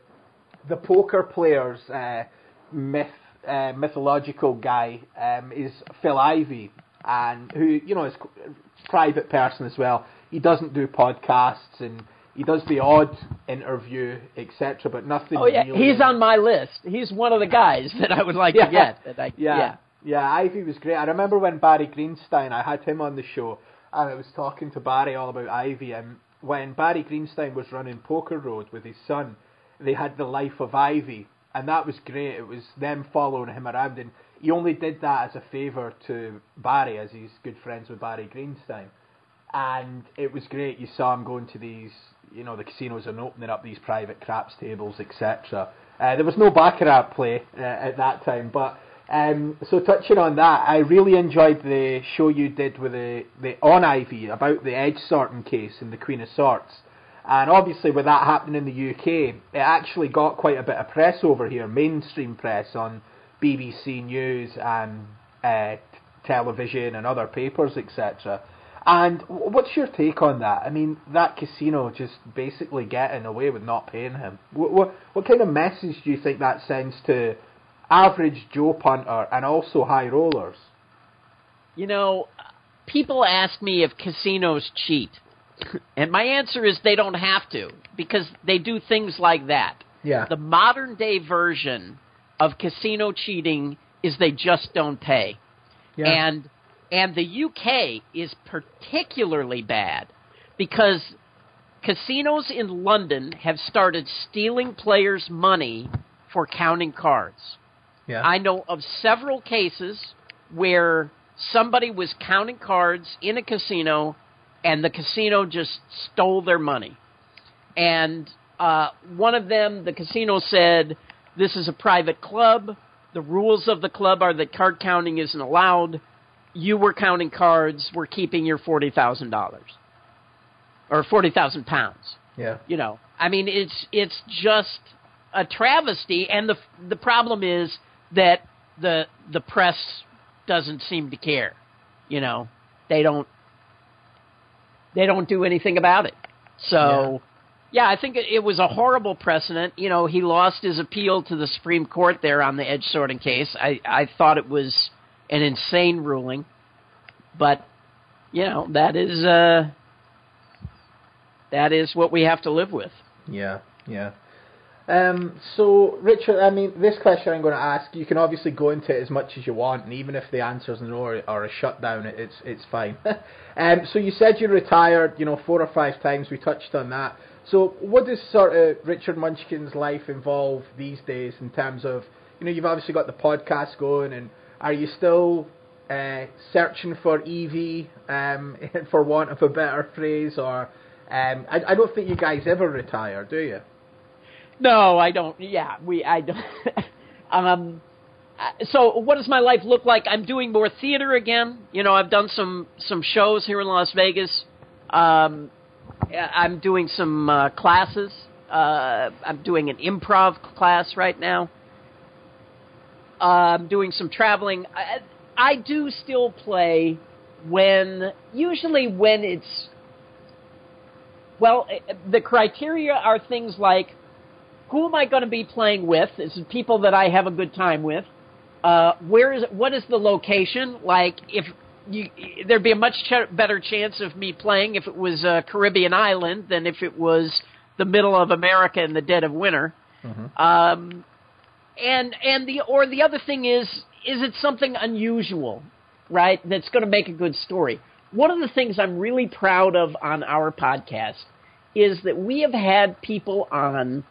[SPEAKER 2] the poker players uh, myth uh, mythological guy um, is Phil Ivey, and who you know is a private person as well. He doesn't do podcasts and he does the odd interview, etc. But nothing.
[SPEAKER 3] Oh yeah,
[SPEAKER 2] really
[SPEAKER 3] he's on my list. He's one of the guys <laughs> that I would like
[SPEAKER 2] Yeah.
[SPEAKER 3] to get. I,
[SPEAKER 2] yeah.
[SPEAKER 3] yeah.
[SPEAKER 2] Yeah, Ivey was great. I remember when Barry Greenstein, I had him on the show, and I was talking to Barry all about Ivey. And when Barry Greenstein was running Poker Road with his son, they had the life of Ivey, and that was great. It was them following him around, and he only did that as a favour to Barry, as he's good friends with Barry Greenstein. And it was great. You saw him going to these, you know, the casinos and opening up these private craps tables, etc. Uh, there was no baccarat play uh, at that time, but um, so touching on that, I really enjoyed the show you did with the, the on Ivey about the edge sorting case and the Queen of Sorts. And obviously, with that happening in the UK, it actually got quite a bit of press over here, mainstream press on BBC News and uh, television and other papers, etc. And what's your take on that? I mean, that casino just basically getting away with not paying him. What, what, what kind of message do you think that sends to average Joe punter and also high rollers?
[SPEAKER 3] You know, people ask me if casinos cheat. <laughs> and my answer is they don't have to because they do things like that.
[SPEAKER 2] Yeah.
[SPEAKER 3] The modern day version of casino cheating is they just don't pay.
[SPEAKER 2] yeah.
[SPEAKER 3] And and the UK is particularly bad because casinos in London have started stealing players' money for counting cards.
[SPEAKER 2] Yeah.
[SPEAKER 3] I know of several cases where somebody was counting cards in a casino and the casino just stole their money. And uh, one of them, the casino said, This is a private club. The rules of the club are that card counting isn't allowed. You were counting cards. We're keeping your $40,000 or 40,000 pounds
[SPEAKER 2] yeah.
[SPEAKER 3] you know i mean it's it's just a travesty and the the problem is that the the press doesn't seem to care you know they don't they don't do anything about it So, yeah, yeah I think it, it was a horrible precedent. You know, he lost his appeal to the Supreme Court there on the edge sorting case. I I thought it was an insane ruling, but you know that is uh that is what we have to live with.
[SPEAKER 2] Yeah, yeah. Um, so, Richard, I mean, this question I'm going to ask, you can obviously go into it as much as you want, and even if the answer's no or, or a shutdown, it's it's fine. <laughs> um, so you said you retired, you know, four or five times. We touched on that. So, what does sort of Richard Munchkin's life involve these days in terms of, you know, you've obviously got the podcast going, and are you still uh, searching for EV, um, <laughs> for want of a better phrase, or um, I, I don't think you guys ever retire, do you?
[SPEAKER 3] No, I don't. Yeah, we. I don't. <laughs> um. So, what does my life look like? I'm doing more theater again. You know, I've done some some shows here in Las Vegas. Um, I'm doing some uh, classes. Uh, I'm doing an improv class right now. Uh, I'm doing some traveling. I, I do still play when, usually when it's, well, eh, the criteria are things like who am I going to be playing with? Is it people that I have a good time with? Uh, where is what is the location? Like if you, there'd be a much ch- better chance of me playing if it was a Caribbean island than if it was the middle of America in the dead of winter. Mm-hmm. Um, and and the or the other thing is is it something unusual, right? That's going to make a good story. One of the things I'm really proud of on our podcast is that we have had people on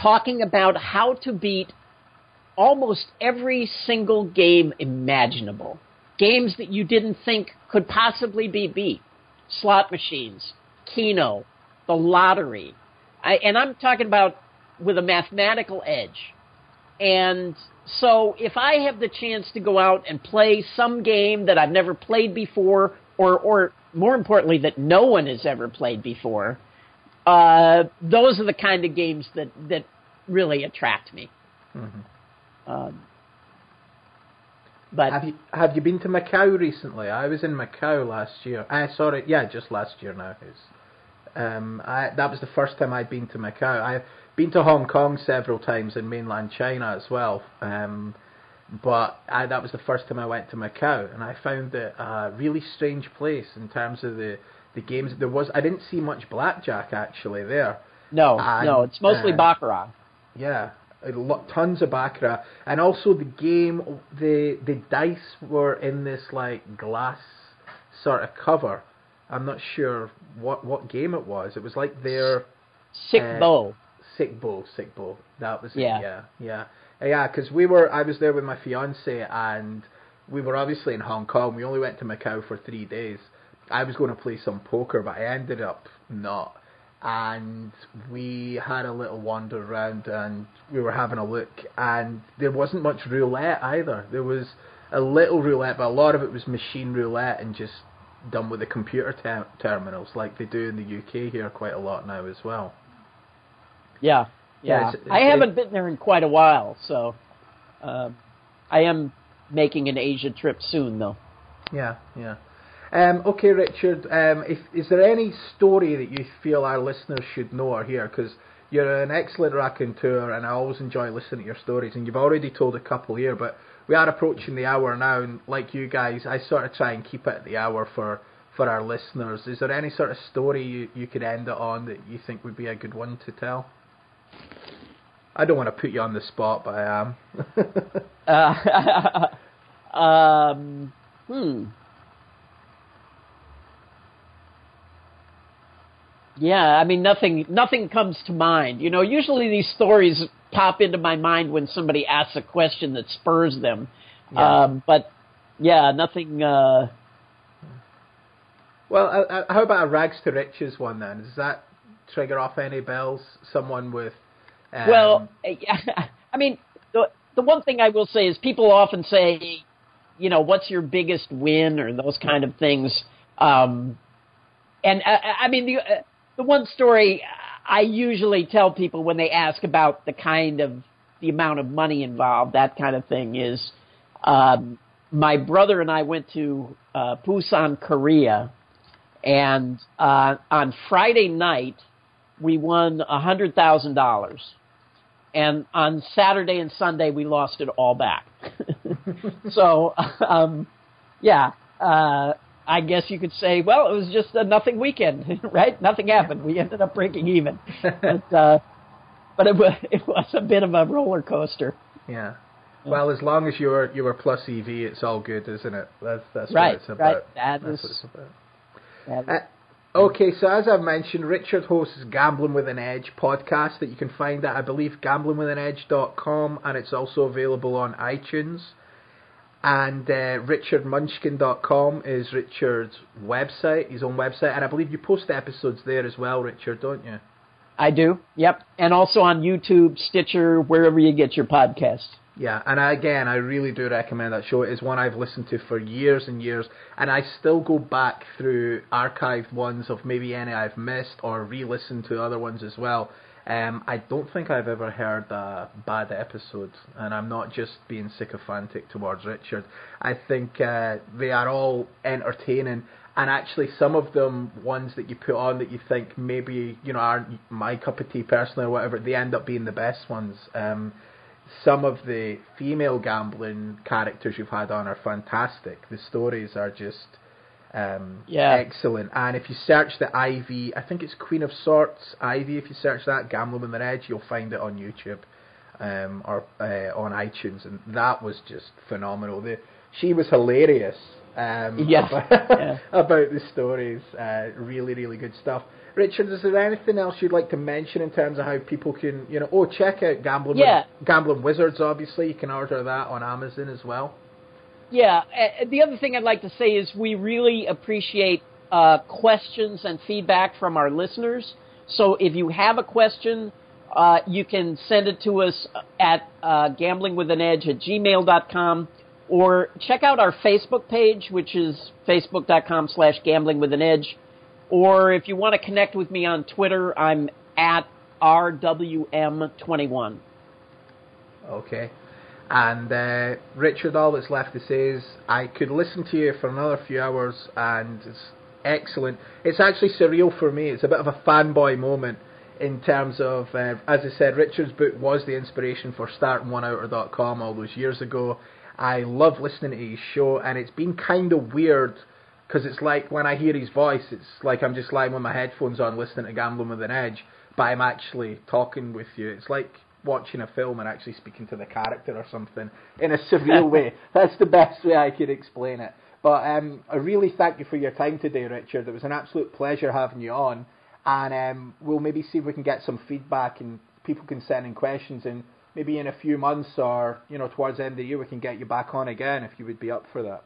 [SPEAKER 3] talking about how to beat almost every single game imaginable. Games that you didn't think could possibly be beat. Slot machines, Keno, the lottery. I, and I'm talking about with a mathematical edge. And so if I have the chance to go out and play some game that I've never played before, or, or more importantly, that no one has ever played before, uh, those are the kind of games that that really attract me. Mm-hmm. Um, but
[SPEAKER 2] have you have you been to Macau recently? I was in Macau last year. I uh, sorry, yeah, just last year now. It's, um, I, that was the first time I'd been to Macau. I've been to Hong Kong several times in mainland China as well. Um, but I, that was the first time I went to Macau, and I found it a really strange place in terms of the the games. There was I didn't see much blackjack actually there.
[SPEAKER 3] No, and, no, it's mostly uh, baccarat.
[SPEAKER 2] Yeah, tons of baccarat, and also the game. The the dice were in this like glass sort of cover. I'm not sure what what game it was. It was like their
[SPEAKER 3] sick uh, bow.
[SPEAKER 2] Sic Bo, Sic Bo. That was yeah. it. Yeah, yeah, yeah. Because we were, I was there with my fiance, and we were obviously in Hong Kong. We only went to Macau for three days, I was going to play some poker, but I ended up not. And we had a little wander around and we were having a look, and there wasn't much roulette either. There was a little roulette, but a lot of it was machine roulette and just done with the computer ter- terminals, like they do in the UK here quite a lot now as well.
[SPEAKER 3] Yeah, yeah. yeah it's, it's, I haven't been there in quite a while, so uh, I am making an Asia trip soon, though.
[SPEAKER 2] Yeah, yeah. Um, okay, Richard. Um, if, is there any story that you feel our listeners should know or hear? Because you're an excellent raconteur, and I always enjoy listening to your stories. And you've already told a couple here, but we are approaching the hour now, and like you guys, I sort of try and keep it at the hour for for our listeners. Is there any sort of story you, you could end it on that you think would be a good one to tell? I don't want to put you on the spot, but I
[SPEAKER 3] am. <laughs> uh, <laughs> um, hmm. Yeah, I mean nothing nothing comes to mind. You know, usually these stories pop into my mind when somebody asks a question that spurs them. Yeah. Um, but yeah, nothing uh
[SPEAKER 2] Well, uh, uh, how about a rags to riches one then? Does that trigger off any bells? Someone with um...
[SPEAKER 3] Well, <laughs> I mean, the the one thing I will say is people often say, you know, what's your biggest win or those kind of things. Um, and I, uh, I mean, the, uh, the one story I usually tell people when they ask about the kind of the amount of money involved, that kind of thing, is um, my brother and I went to uh, Busan, Korea, And uh, on Friday night, we won a hundred thousand dollars, and on Saturday and Sunday we lost it all back. <laughs> so, <laughs> um, yeah, uh, I guess you could say, well, it was just a nothing weekend, <laughs> right? Nothing happened. We ended up breaking even, <laughs> but uh, but it was it was a bit of a roller coaster.
[SPEAKER 2] Yeah. Well, as long as you're you were plus EV, it's all good, isn't it? That's that's
[SPEAKER 3] right,
[SPEAKER 2] what it's about.
[SPEAKER 3] Right. That
[SPEAKER 2] that's
[SPEAKER 3] is,
[SPEAKER 2] what it's about.
[SPEAKER 3] that is-
[SPEAKER 2] Uh, okay, so as I've mentioned, Richard hosts Gambling with an Edge podcast that you can find at, I believe, gamblingwithanedge.com, and it's also available on iTunes. And uh, richardmunchkin.com is Richard's website, his own website, and I believe you post episodes there as well, Richard, don't you?
[SPEAKER 3] I do. Yep, and also on YouTube, Stitcher, wherever you get your podcasts.
[SPEAKER 2] Yeah, and I, again, I really do recommend that show. It is one I've listened to for years and years, and I still go back through archived ones of maybe any I've missed or re-listen to other ones as well. Um, I don't think I've ever heard a bad episode, and I'm not just being sycophantic towards Richard. I think uh, they are all entertaining, and actually some of them ones that you put on that you think maybe you know aren't my cup of tea personally or whatever, they end up being the best ones. Um, some of the female gambling characters you've had on are fantastic. The stories are just um,
[SPEAKER 3] Yeah.
[SPEAKER 2] excellent. And if you search the Ivy, I think it's Queen of Sorts Ivy. If you search that, Gambling with an Edge, you'll find it on YouTube um, or uh, on iTunes, and that was just phenomenal. The, she was hilarious. Um,
[SPEAKER 3] Yeah. <laughs>
[SPEAKER 2] about,
[SPEAKER 3] Yeah.
[SPEAKER 2] about the stories. Uh, really, really good stuff. Richard, is there anything else you'd like to mention in terms of how people can, you know, oh, check out Gambling,
[SPEAKER 3] Yeah.
[SPEAKER 2] Gambling Wizards, obviously. You can order that on Amazon as well.
[SPEAKER 3] Yeah. Uh, the other thing I'd like to say is we really appreciate uh, questions and feedback from our listeners. So if you have a question, uh, you can send it to us at uh, gamblingwithanedge at gmail.com or check out our Facebook page, which is facebook.com slash gamblingwithanedge. Or if you want to connect with me on Twitter, I'm at RWM21.
[SPEAKER 2] Okay. And uh, Richard, all that's left to say is I could listen to you for another few hours, and it's excellent. It's actually surreal for me. It's a bit of a fanboy moment in terms of, uh, as I said, Richard's book was the inspiration for StartingOneOuter.com all those years ago. I love listening to his show, and it's been kind of weird because it's like when I hear his voice, it's like I'm just lying with my headphones on listening to Gambling with an Edge, but I'm actually talking with you. It's like watching a film and actually speaking to the character or something in a surreal way. <laughs> That's the best way I could explain it. But um, I really thank you for your time today, Richard. It was an absolute pleasure having you on, and um, we'll maybe see if we can get some feedback and people can send in questions and maybe in a few months or you know towards the end of the year we can get you back on again if you would be up for that.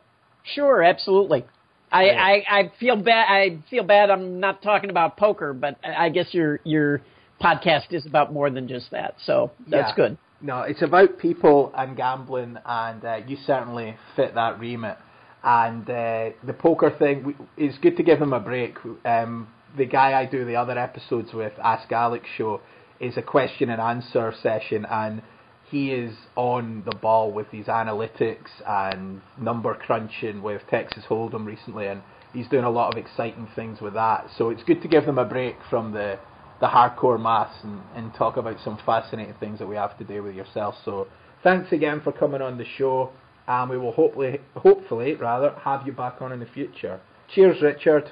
[SPEAKER 3] Sure, absolutely. I. I, I feel bad. I feel bad. I'm not talking about poker, but I guess your your podcast is about more than just that. So that's
[SPEAKER 2] Yeah.
[SPEAKER 3] good.
[SPEAKER 2] No, it's about people and gambling, and uh, you certainly fit that remit. And uh, the poker thing, we, it's good to give them a break. Um, the guy I do the other episodes with, Ask Alex Show, is a question and answer session, and he is on the ball with these analytics and number crunching with Texas Hold'em recently, and he's doing a lot of exciting things with that. So it's good to give them a break from the the hardcore maths and, and talk about some fascinating things that we have to do with yourself. So thanks again for coming on the show, and we will hopefully, hopefully rather, have you back on in the future. Cheers, Richard.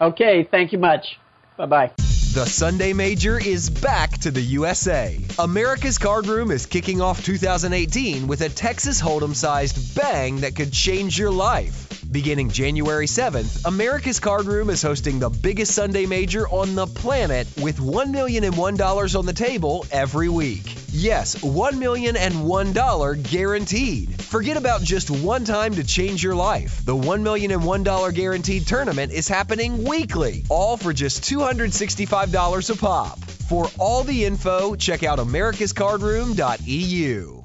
[SPEAKER 3] Okay. Thank you much. Bye bye.
[SPEAKER 1] The Sunday Major is back to the USA. America's Card Room is kicking off 2018 with a Texas Hold'em sized bang that could change your life. Beginning January 7th, America's Card Room is hosting the biggest Sunday Major on the planet with $1 million and $1 on the table every week. Yes, $1 million and $1 guaranteed. Forget about just one time to change your life. The $1 million and $1 guaranteed tournament is happening weekly, all for just $265 a pop. For all the info, check out americascardroom.eu.